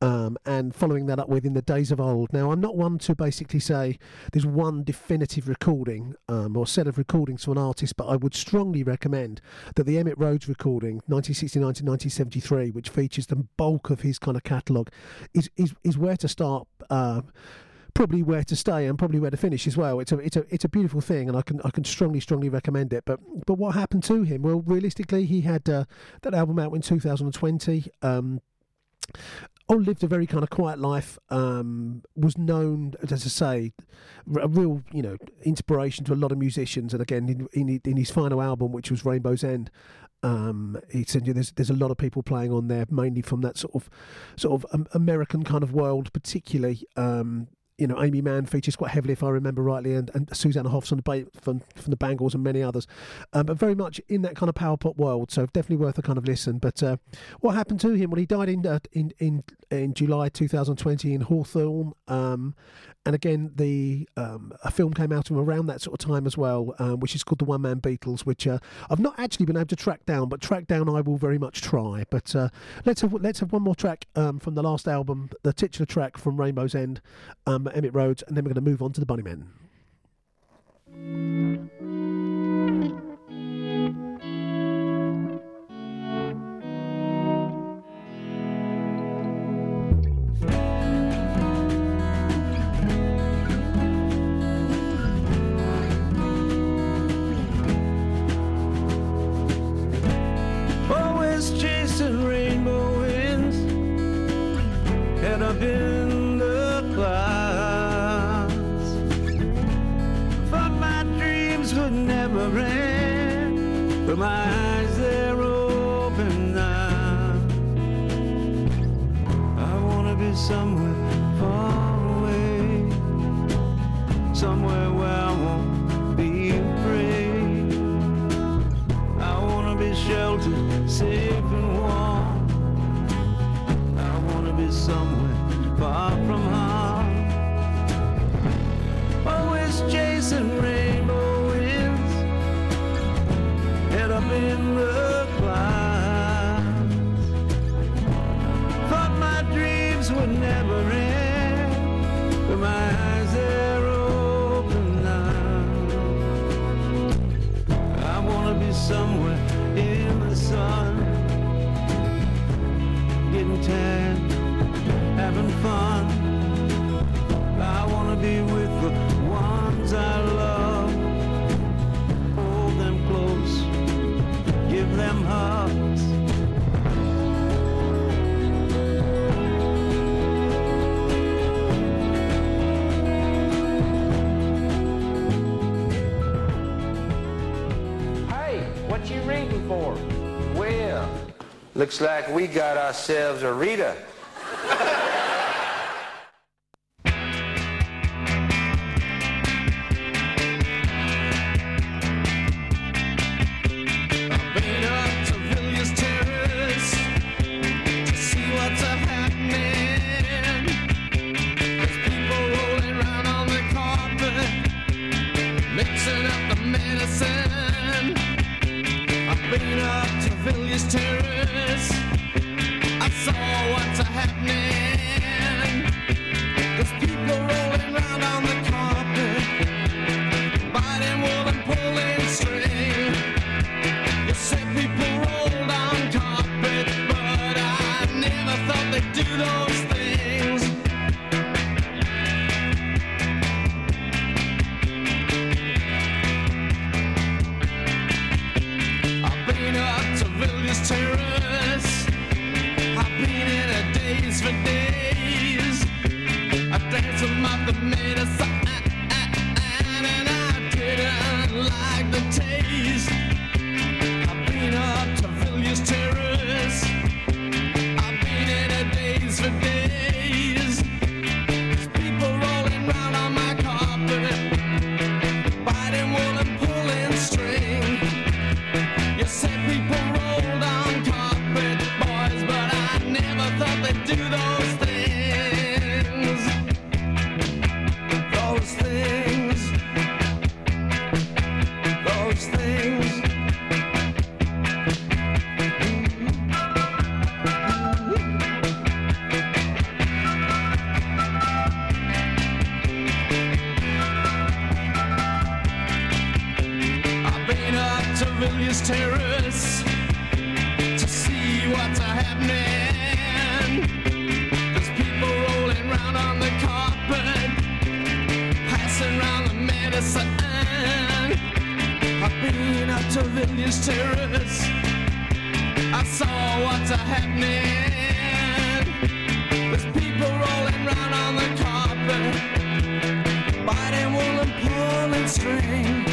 um, and following that up with In the Days of Old. Now, I'm not one to basically say there's one definitive recording um, or set of recordings for an artist, but I would strongly recommend that the Emitt Rhodes recording, 1969 to 1973, which features the bulk of his kind of catalogue, is, is, is where to start. Uh, probably where to stay and probably where to finish as well. It's a it's a it's a beautiful thing, and I can I can strongly strongly recommend it. But but what happened to him? Well, realistically, he had uh, that album out in 2020. Um, lived a very kind of quiet life. Um, was known, as I say, a real you know inspiration to a lot of musicians. And again, in in, in his final album, which was Rainbow's End, Um, he said yeah, there's there's a lot of people playing on there, mainly from that sort of sort of um, American kind of world, particularly. Um, you know, Aimee Mann features quite heavily, if I remember rightly, and, and Susanna Hoffs ba- from from the Bangles and many others, um, but very much in that kind of power pop world. So definitely worth a kind of listen. But uh, what happened to him? Well, he died in uh, in in in July 2020 in Hawthorne. Um, and again, the um, a film came out around that sort of time as well, um, which is called The One Man Beatles, which uh, I've not actually been able to track down, but track down I will very much try. But uh, let's have let's have one more track um, from the last album, the titular track from Rainbow's End, um, Emitt Rhodes, and then we're going to move on to the Bunnymen. would never end, but my eyes they're open now. I wanna be somewhere far looks like we got ourselves a reader. third string.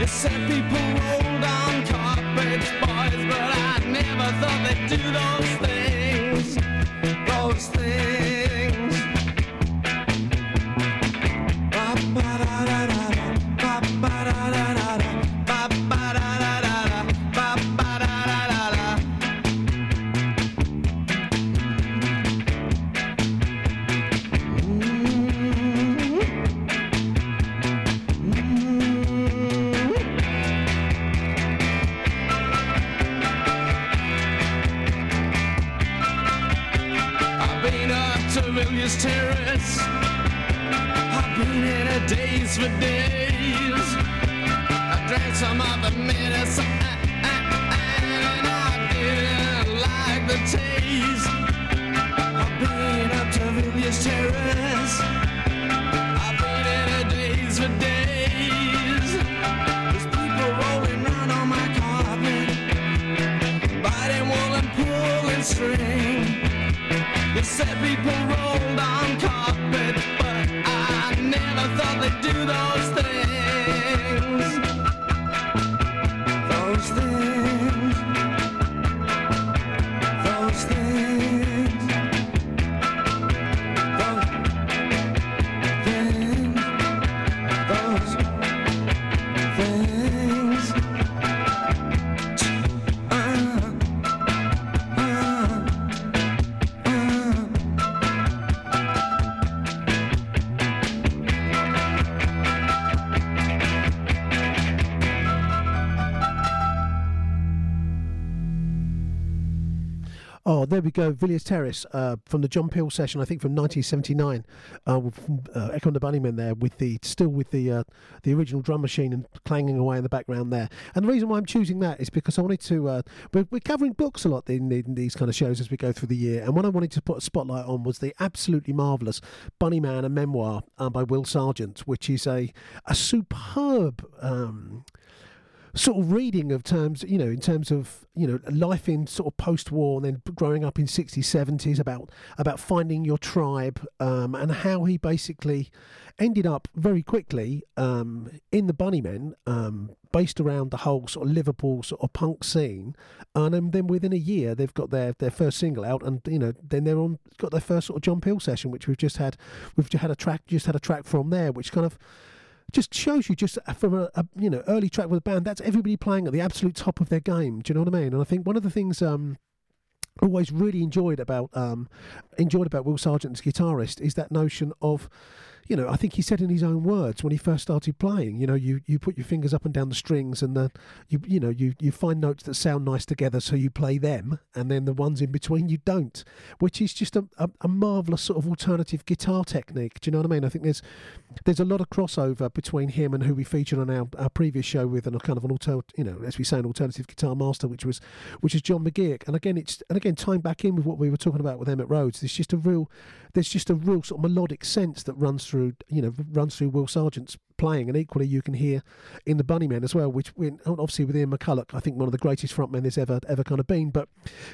You said people rolled on carpets, boys, but I never thought they'd do those things. Those things. There we go. Villiers Terrace uh, from the John Peel session, I think from 1979. Uh, from, uh, Echo and the Bunnymen there, with the still with the uh, the original drum machine and clanging away in the background there. And the reason why I'm choosing that is because I wanted to. Uh, we're, we're covering books a lot in, in these kind of shows as we go through the year, and what I wanted to put a spotlight on was the absolutely marvelous Bunnyman, a memoir uh, by Will Sergeant, which is a a superb. Um, sort of reading of terms, you know, in terms of you know life in sort of post-war and then growing up in 60s, 70s about about finding your tribe um, and how he basically ended up very quickly um, in the Bunnymen, um, based around the whole sort of Liverpool sort of punk scene, and then within a year they've got their their first single out, and you know then they're on got their first sort of John Peel session, which we've just had, we've just had a track, just had a track from there, which kind of just shows you just from a, a you know early track with a band that's everybody playing at the absolute top of their game. Do you know what i mean? And i think one of the things um always really enjoyed about um enjoyed about will sergeant as guitarist is that notion of you know, I think he said in his own words when he first started playing, you know, you, you put your fingers up and down the strings and the you you know, you, you find notes that sound nice together so you play them and then the ones in between you don't. Which is just a, a, a marvellous sort of alternative guitar technique. Do you know what I mean? I think there's there's a lot of crossover between him and who we featured on our, our previous show with and a kind of an alter you know, as we say, an alternative guitar master, which was which is John McGeoch. And again it's and again tying back in with what we were talking about with Emitt Rhodes, there's just a real there's just a real sort of melodic sense that runs through you know runs through Will Sergeant's playing, and equally you can hear in the Bunnymen as well, which when, obviously with Ian McCulloch, I think one of the greatest frontmen there's ever ever kind of been. But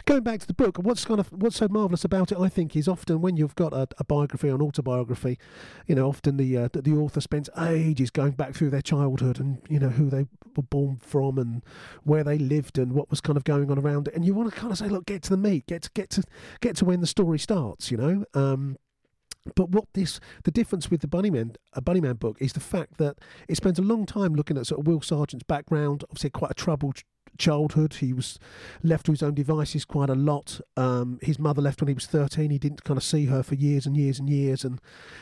going back to the book, what's kind of what's so marvelous about it, I think, is often when you've got a, a biography or an autobiography, you know, often the uh, the author spends ages going back through their childhood and you know who they were born from and where they lived and what was kind of going on around it, and you want to kind of say, look, get to the meat, get to get to get to when the story starts, you know. Um, but what this the difference with the Bunnyman a Bunnyman book is the fact that it spends a long time looking at sort of Will Sergeant's background, obviously quite a troubled childhood. He was left to his own devices quite a lot. Um, his mother left when he was 13. He didn't kind of see her for years and years and years. And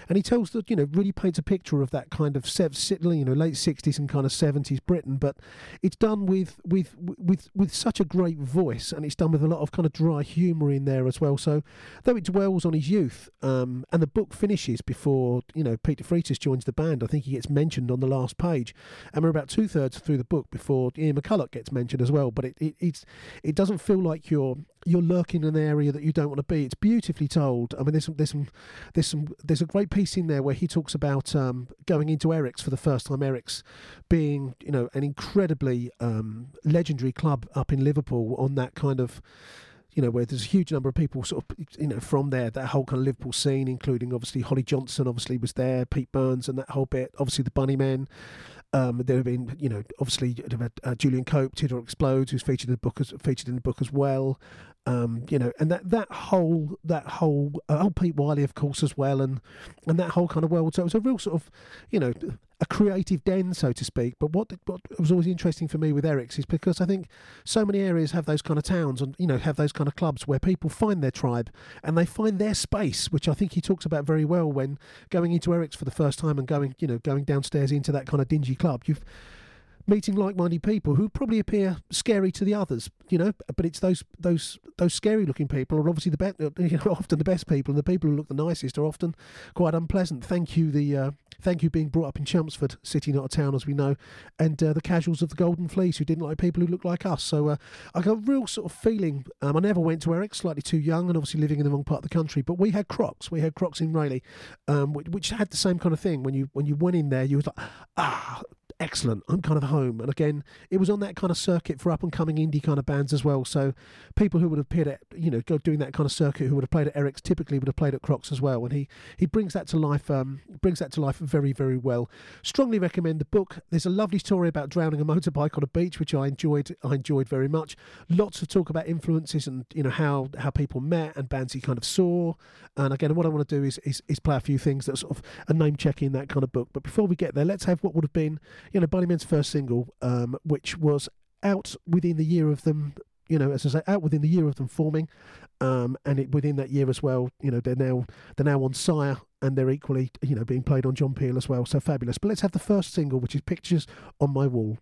and he tells that, you know, really paints a picture of that kind of, sev- you know, late 60s and kind of 70s Britain. But it's done with, with, with, with such a great voice and it's done with a lot of kind of dry humour in there as well. So though it dwells on his youth um, and the book finishes before, you know, Pete de Freitas joins the band, I think he gets mentioned on the last page. And we're about two thirds through the book before Ian McCulloch gets mentioned as well. But it, it it's it doesn't feel like you're you're lurking in an area that you don't want to be. It's beautifully told. I mean, there's some there's some there's some there's a great piece in there where he talks about um, going into Eric's for the first time. Eric's being you know an incredibly um, legendary club up in Liverpool on that kind of you know, where there's a huge number of people sort of, you know, from there, that whole kind of Liverpool scene, including obviously Holly Johnson, obviously was there, Pete Burns, and that whole bit. Obviously the Bunnymen. Um, there have been, you know, obviously uh, Julian Cope, Teardrop Explodes, who's featured in the book as featured in the book as well. Um, you know, and that that whole that whole uh, oh Pete Wylie, of course, as well, and and that whole kind of world. So it was a real sort of, you know, a creative den, so to speak. But what what was always interesting for me with Eric's is because I think so many areas have those kind of towns and you know have those kind of clubs where people find their tribe and they find their space, which I think he talks about very well when going into Eric's for the first time and going you know going downstairs into that kind of dingy club. You've meeting like-minded people who probably appear scary to the others, you know. But it's those those those scary-looking people are obviously the best, you know, often the best people, and the people who look the nicest are often quite unpleasant. Thank you, the uh, thank you being brought up in Chelmsford, city not a town, as we know, and uh, the casuals of the Golden Fleece who didn't like people who looked like us. So uh, I got a real sort of feeling. Um, I never went to Eric, slightly too young, and obviously living in the wrong part of the country. But we had Crocs. We had Crocs in Rayleigh, um, which, which had the same kind of thing. When you when you went in there, you was like, ah, excellent. I'm kind of home. And again, it was on that kind of circuit for up and coming indie kind of bands as well. So people who would have appeared at, you know, doing that kind of circuit, who would have played at Eric's, typically would have played at Crocs as well. And he he brings that to life. Um, brings that to life very very well. Strongly recommend the book. There's a lovely story about drowning a motorbike on a beach, which I enjoyed. I enjoyed very much. Lots of talk about influences and you know how how people met and bands he kind of saw. And again, what I want to do is is, is play a few things that sort of a name check in that kind of book. But before we get there, let's have what would have been you know Bunnymen's first single, um, which was out within the year of them. You know, as I say, out within the year of them forming, um, and it, within that year as well. You know, they're now they're now on Sire, and they're equally you know being played on John Peel as well. So fabulous. But let's have the first single, which is "Pictures on My Wall."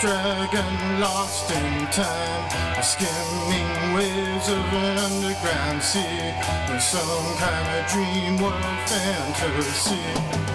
Dragon lost in time. Skimming waves of an underground sea. With some kind of dream world fantasy.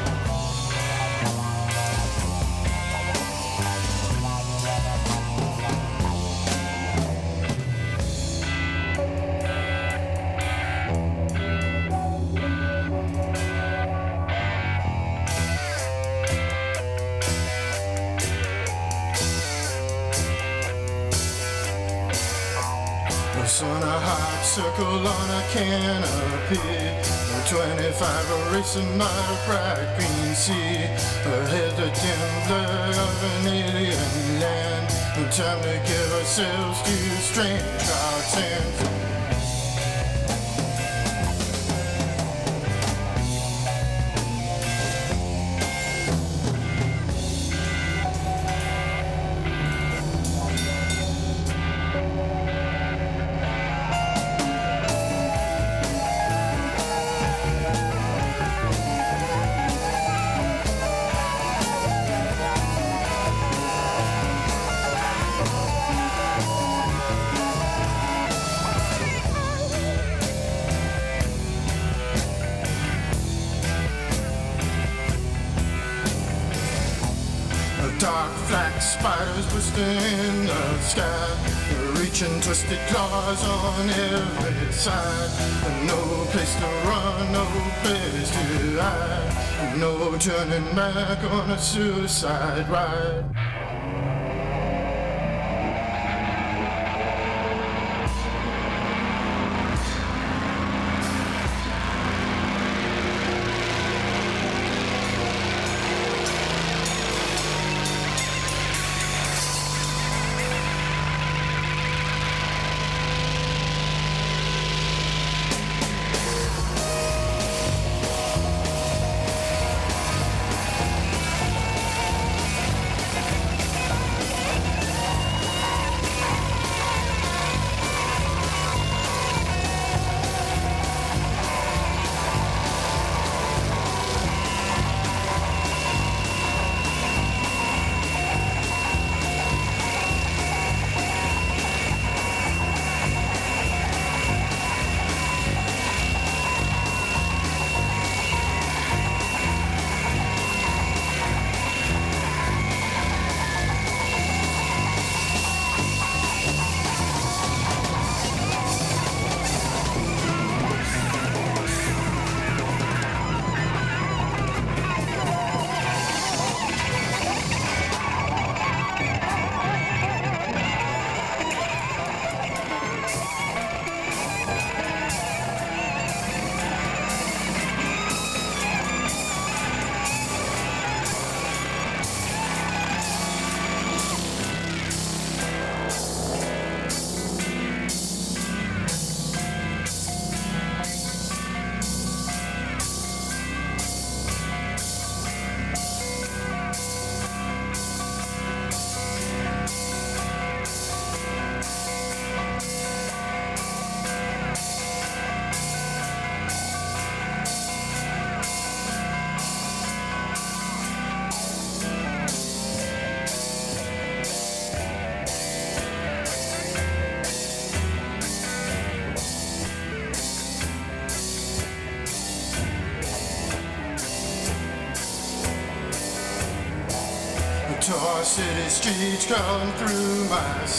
Time to give ourselves to strange hearts and twisted claws on every side. No place to run, no place to hide, no turning back on a suicide ride.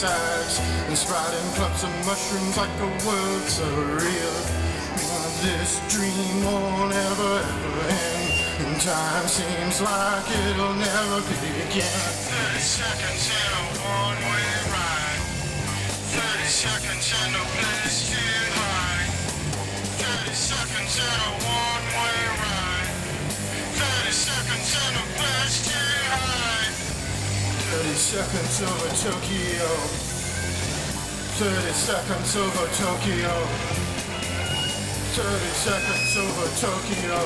And sprouting clumps of mushrooms like a world surreal. This dream won't ever, ever end. And time seems like it'll never begin. 30 seconds seconds over Tokyo. 30 seconds over Tokyo. 30 seconds over Tokyo.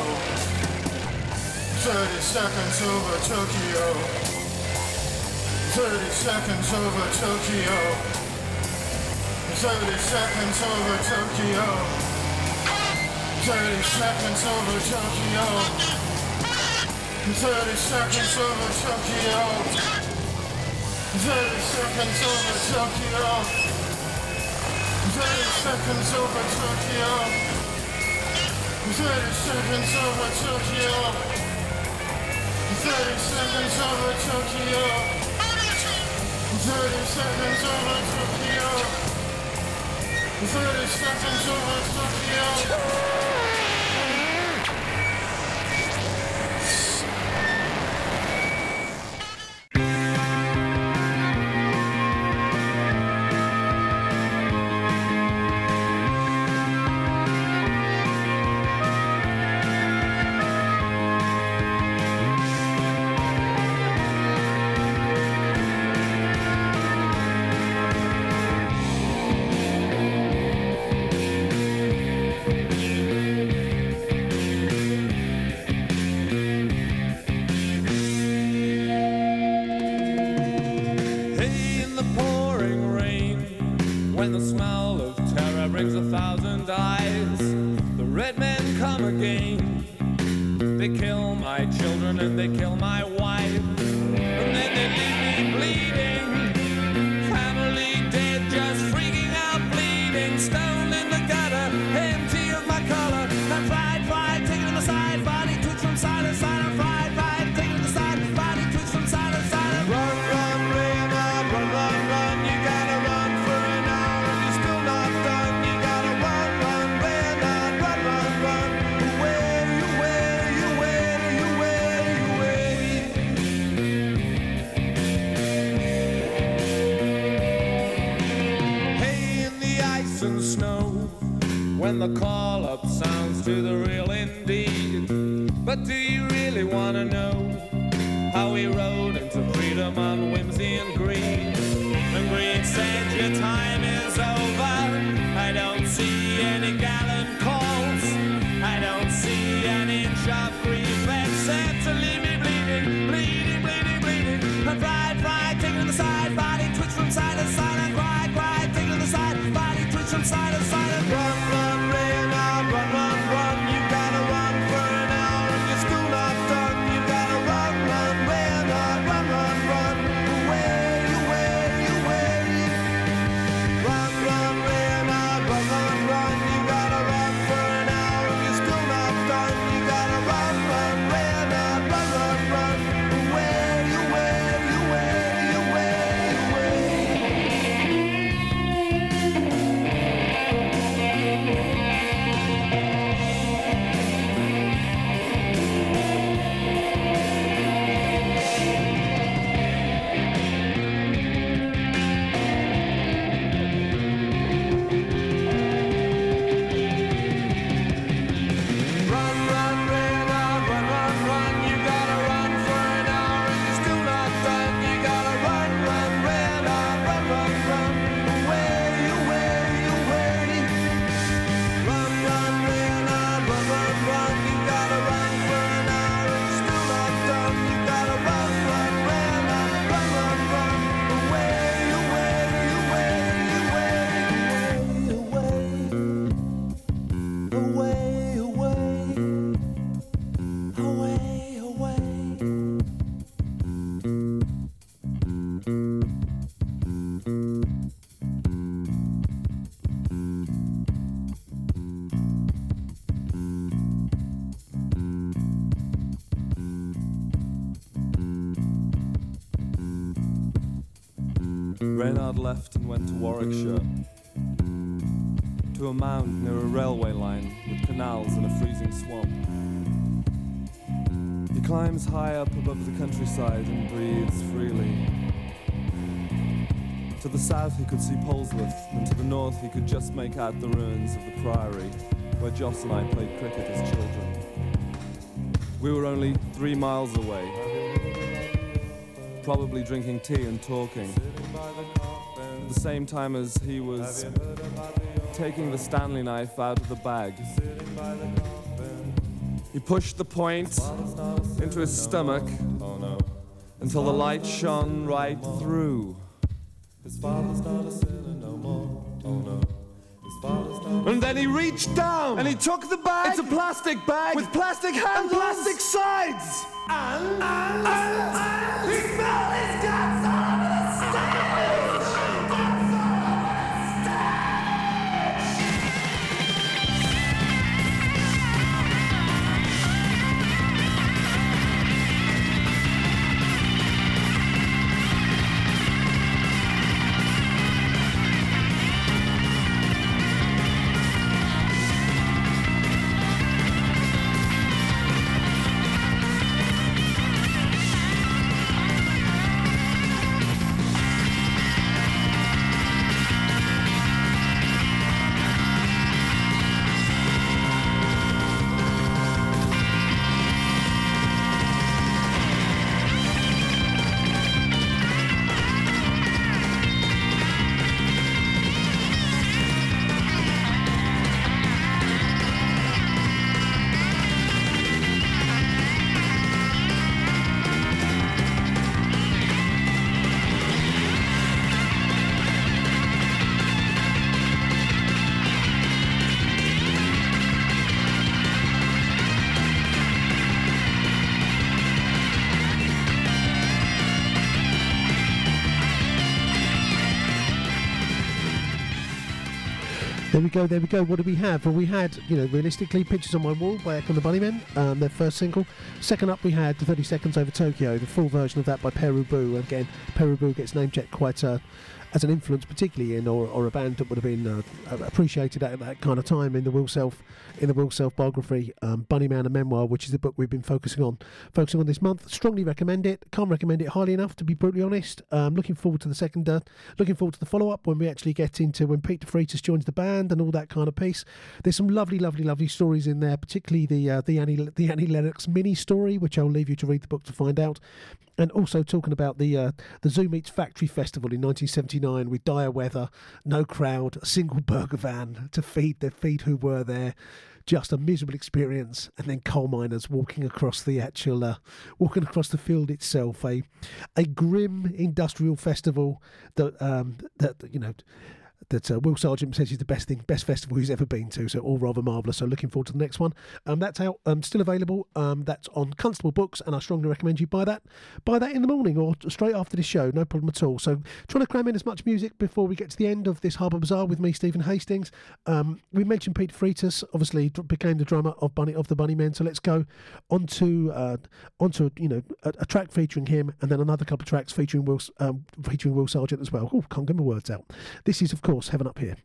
30 seconds over Tokyo. 30 seconds over Tokyo. 30 seconds over Tokyo. 30 seconds over Tokyo. 30 seconds over Tokyo. 30 seconds over Tokyo. 30 seconds over Tokyo. 30 seconds over Tokyo. 30 seconds over Tokyo. 30 seconds over Tokyo. 30 seconds over Tokyo. to Warwickshire, to a mound near a railway line with canals and a freezing swamp. He climbs high up above the countryside and breathes freely. To the south he could see Polesworth, and to the north he could just make out the ruins of the Priory, where Joss and I played cricket as children. We were only three miles away, probably drinking tea and talking same time as he was taking the Stanley knife out of the bag. He pushed the point into his stomach until the light shone right through. And then he reached down and he took the bag. It's a plastic bag with plastic handles and plastic sides. And, and, and, and, and, and, and, There we go, there we go. What do we have? Well, we had, you know, realistically, Pictures on My Wall by Echo and the Bunnymen, um, their first single. Second up, we had the 30 Seconds Over Tokyo, the full version of that by Pere Ubu. Again, Pere Ubu gets name checked quite uh, as an influence, particularly in, or, or a band that would have been uh, appreciated at that kind of time in the Will Self, in the Will Self biography, um, Bunnyman a Memoir, which is the book we've been focusing on, focusing on this month. Strongly recommend it. Can't recommend it highly enough, to be brutally honest. Um, looking forward to the second, uh, looking forward to the follow up when we actually get into when Pete Freitas joins the band and all that kind of piece. There's some lovely, lovely, lovely stories in there, particularly the uh, the Annie the Annie Lennox mini story, which I'll leave you to read the book to find out. And also talking about the uh, the Zoo Meets Factory Festival in 1979 with dire weather, no crowd, a single burger van to feed the feed who were there. Just a miserable experience, and then coal miners walking across the actual, uh, walking across the field itself. A, a grim industrial festival that um, that you know that uh, Will Sergeant says is the best thing, best festival he's ever been to. So all rather marvellous. So looking forward to the next one. Um, that's out, um, still available. Um, that's on Constable Books, and I strongly recommend you buy that. Buy that in the morning or straight after the show, no problem at all. So trying to cram in as much music before we get to the end of this Harbour Bazaar with me, Stephen Hastings. Um, we mentioned Peter Freitas, obviously became the drummer of Bunny of the Bunnymen. So let's go onto uh, onto you know a, a track featuring him, and then another couple of tracks featuring Will um, featuring Will Sergeant as well. Oh, can't get my words out. This is of course Heaven Up Here.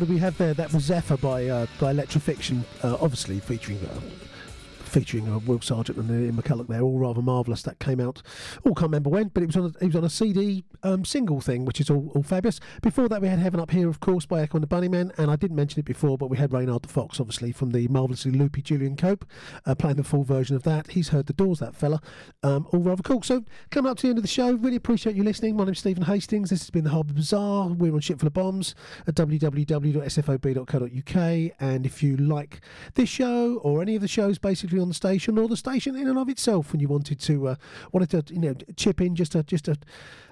What do we have there? That was Zephyr by uh, by Electrafixion, uh, obviously featuring uh, featuring uh, Will Sergeant and Ian McCulloch there, all rather marvellous. That came out, all can't remember when, but it was on a, it was on a CD um, single thing, which is all, all fabulous. Before that, we had Heaven Up Here, of course, by Echo and the Bunnymen, and I didn't mention it before, but we had Reynard the Fox, obviously, from the marvellously loopy Julian Cope, uh, playing the full version of that. He's heard the doors, that fella. Um, all rather cool. So, coming up to the end of the show, really appreciate you listening. My name's Stephen Hastings. This has been the Harbour Bazaar. We're on Ship Full of Bombs at www.sfob.co.uk. And if you like this show or any of the shows basically on the station or the station in and of itself, when you wanted to uh, wanted to you know chip in just a just a,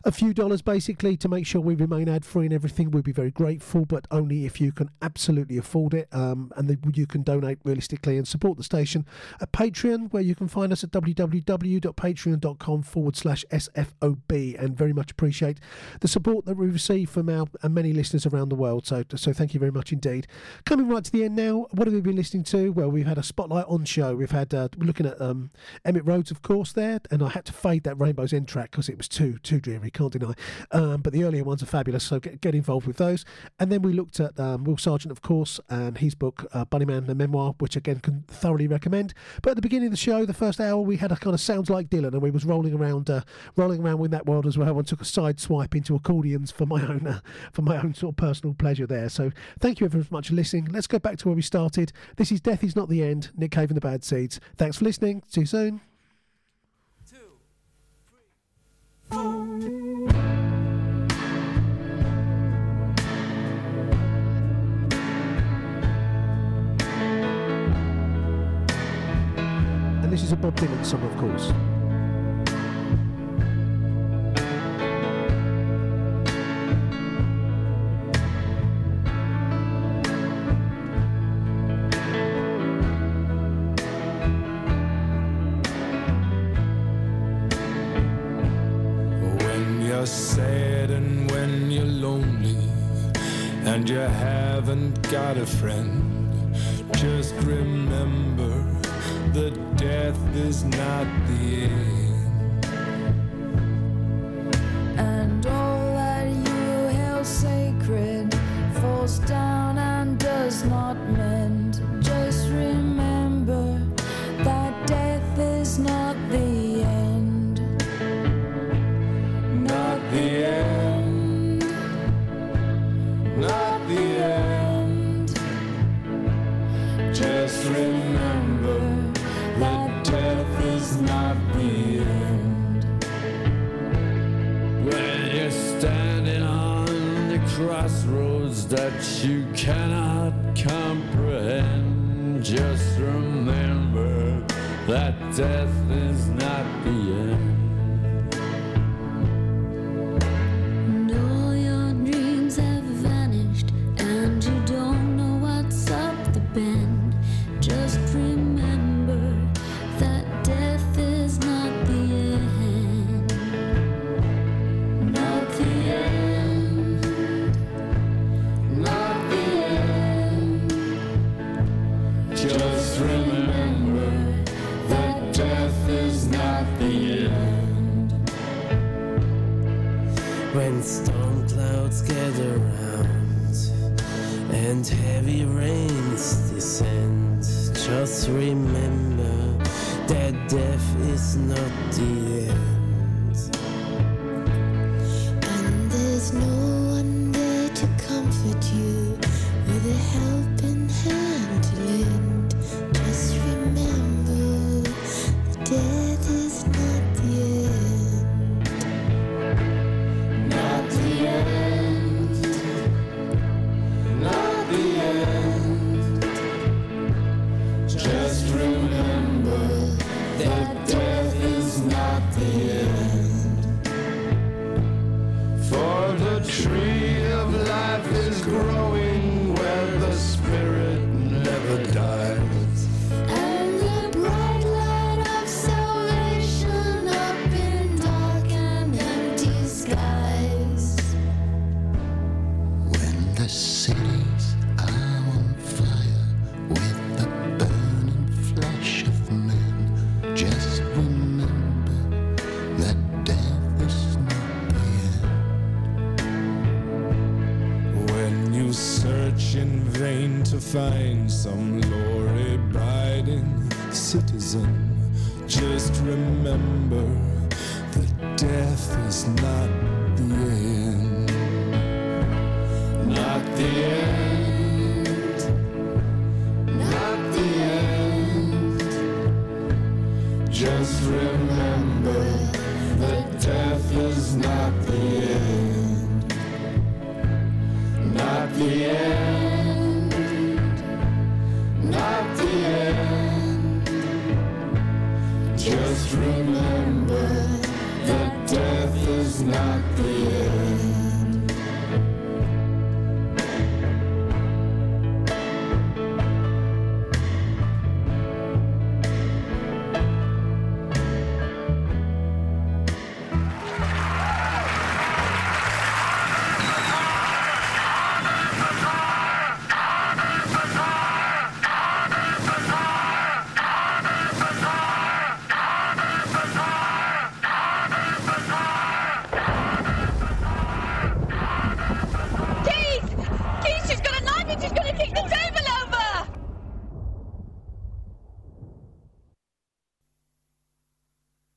a few dollars basically to make sure we remain ad free and everything, we'd be very grateful. But only if you can absolutely afford it, um, and the, you can donate realistically and support the station at Patreon, where you can find us at www.patreon.com forward slash SFOB, and very much appreciate the support that we receive from our many listeners around the world. So, so thank you very much indeed. Coming right to the end now, what have we been listening to? Well, we've had a spotlight on show. We've had uh, looking at um, Emitt Rhodes, of course, there, and I had to fade that Rainbow's End track because it was too too dreary. Can't deny. Um, but the earlier ones are fabulous, so get, get involved with those. And then we looked at um, Will Sergeant, of course, and his book uh, Bunnyman, the memoir, which again can thoroughly recommend. But at the beginning of the show, the first hour, we had a kind of sounds like Dylan, and we was rolling around, uh, rolling around with that world as well, and took a side swipe into accordions for my own, uh, for my own sort of personal pleasure there. So thank you ever so much for listening. Let's go back to where we started. This is Death Is Not the End. Nick Cave and the Bad Seeds. Thanks for listening. See you soon. And this is a Bob Dylan song, of course. You haven't got a friend, just remember that death is not the end. And all that you held sacred falls down and does not mend.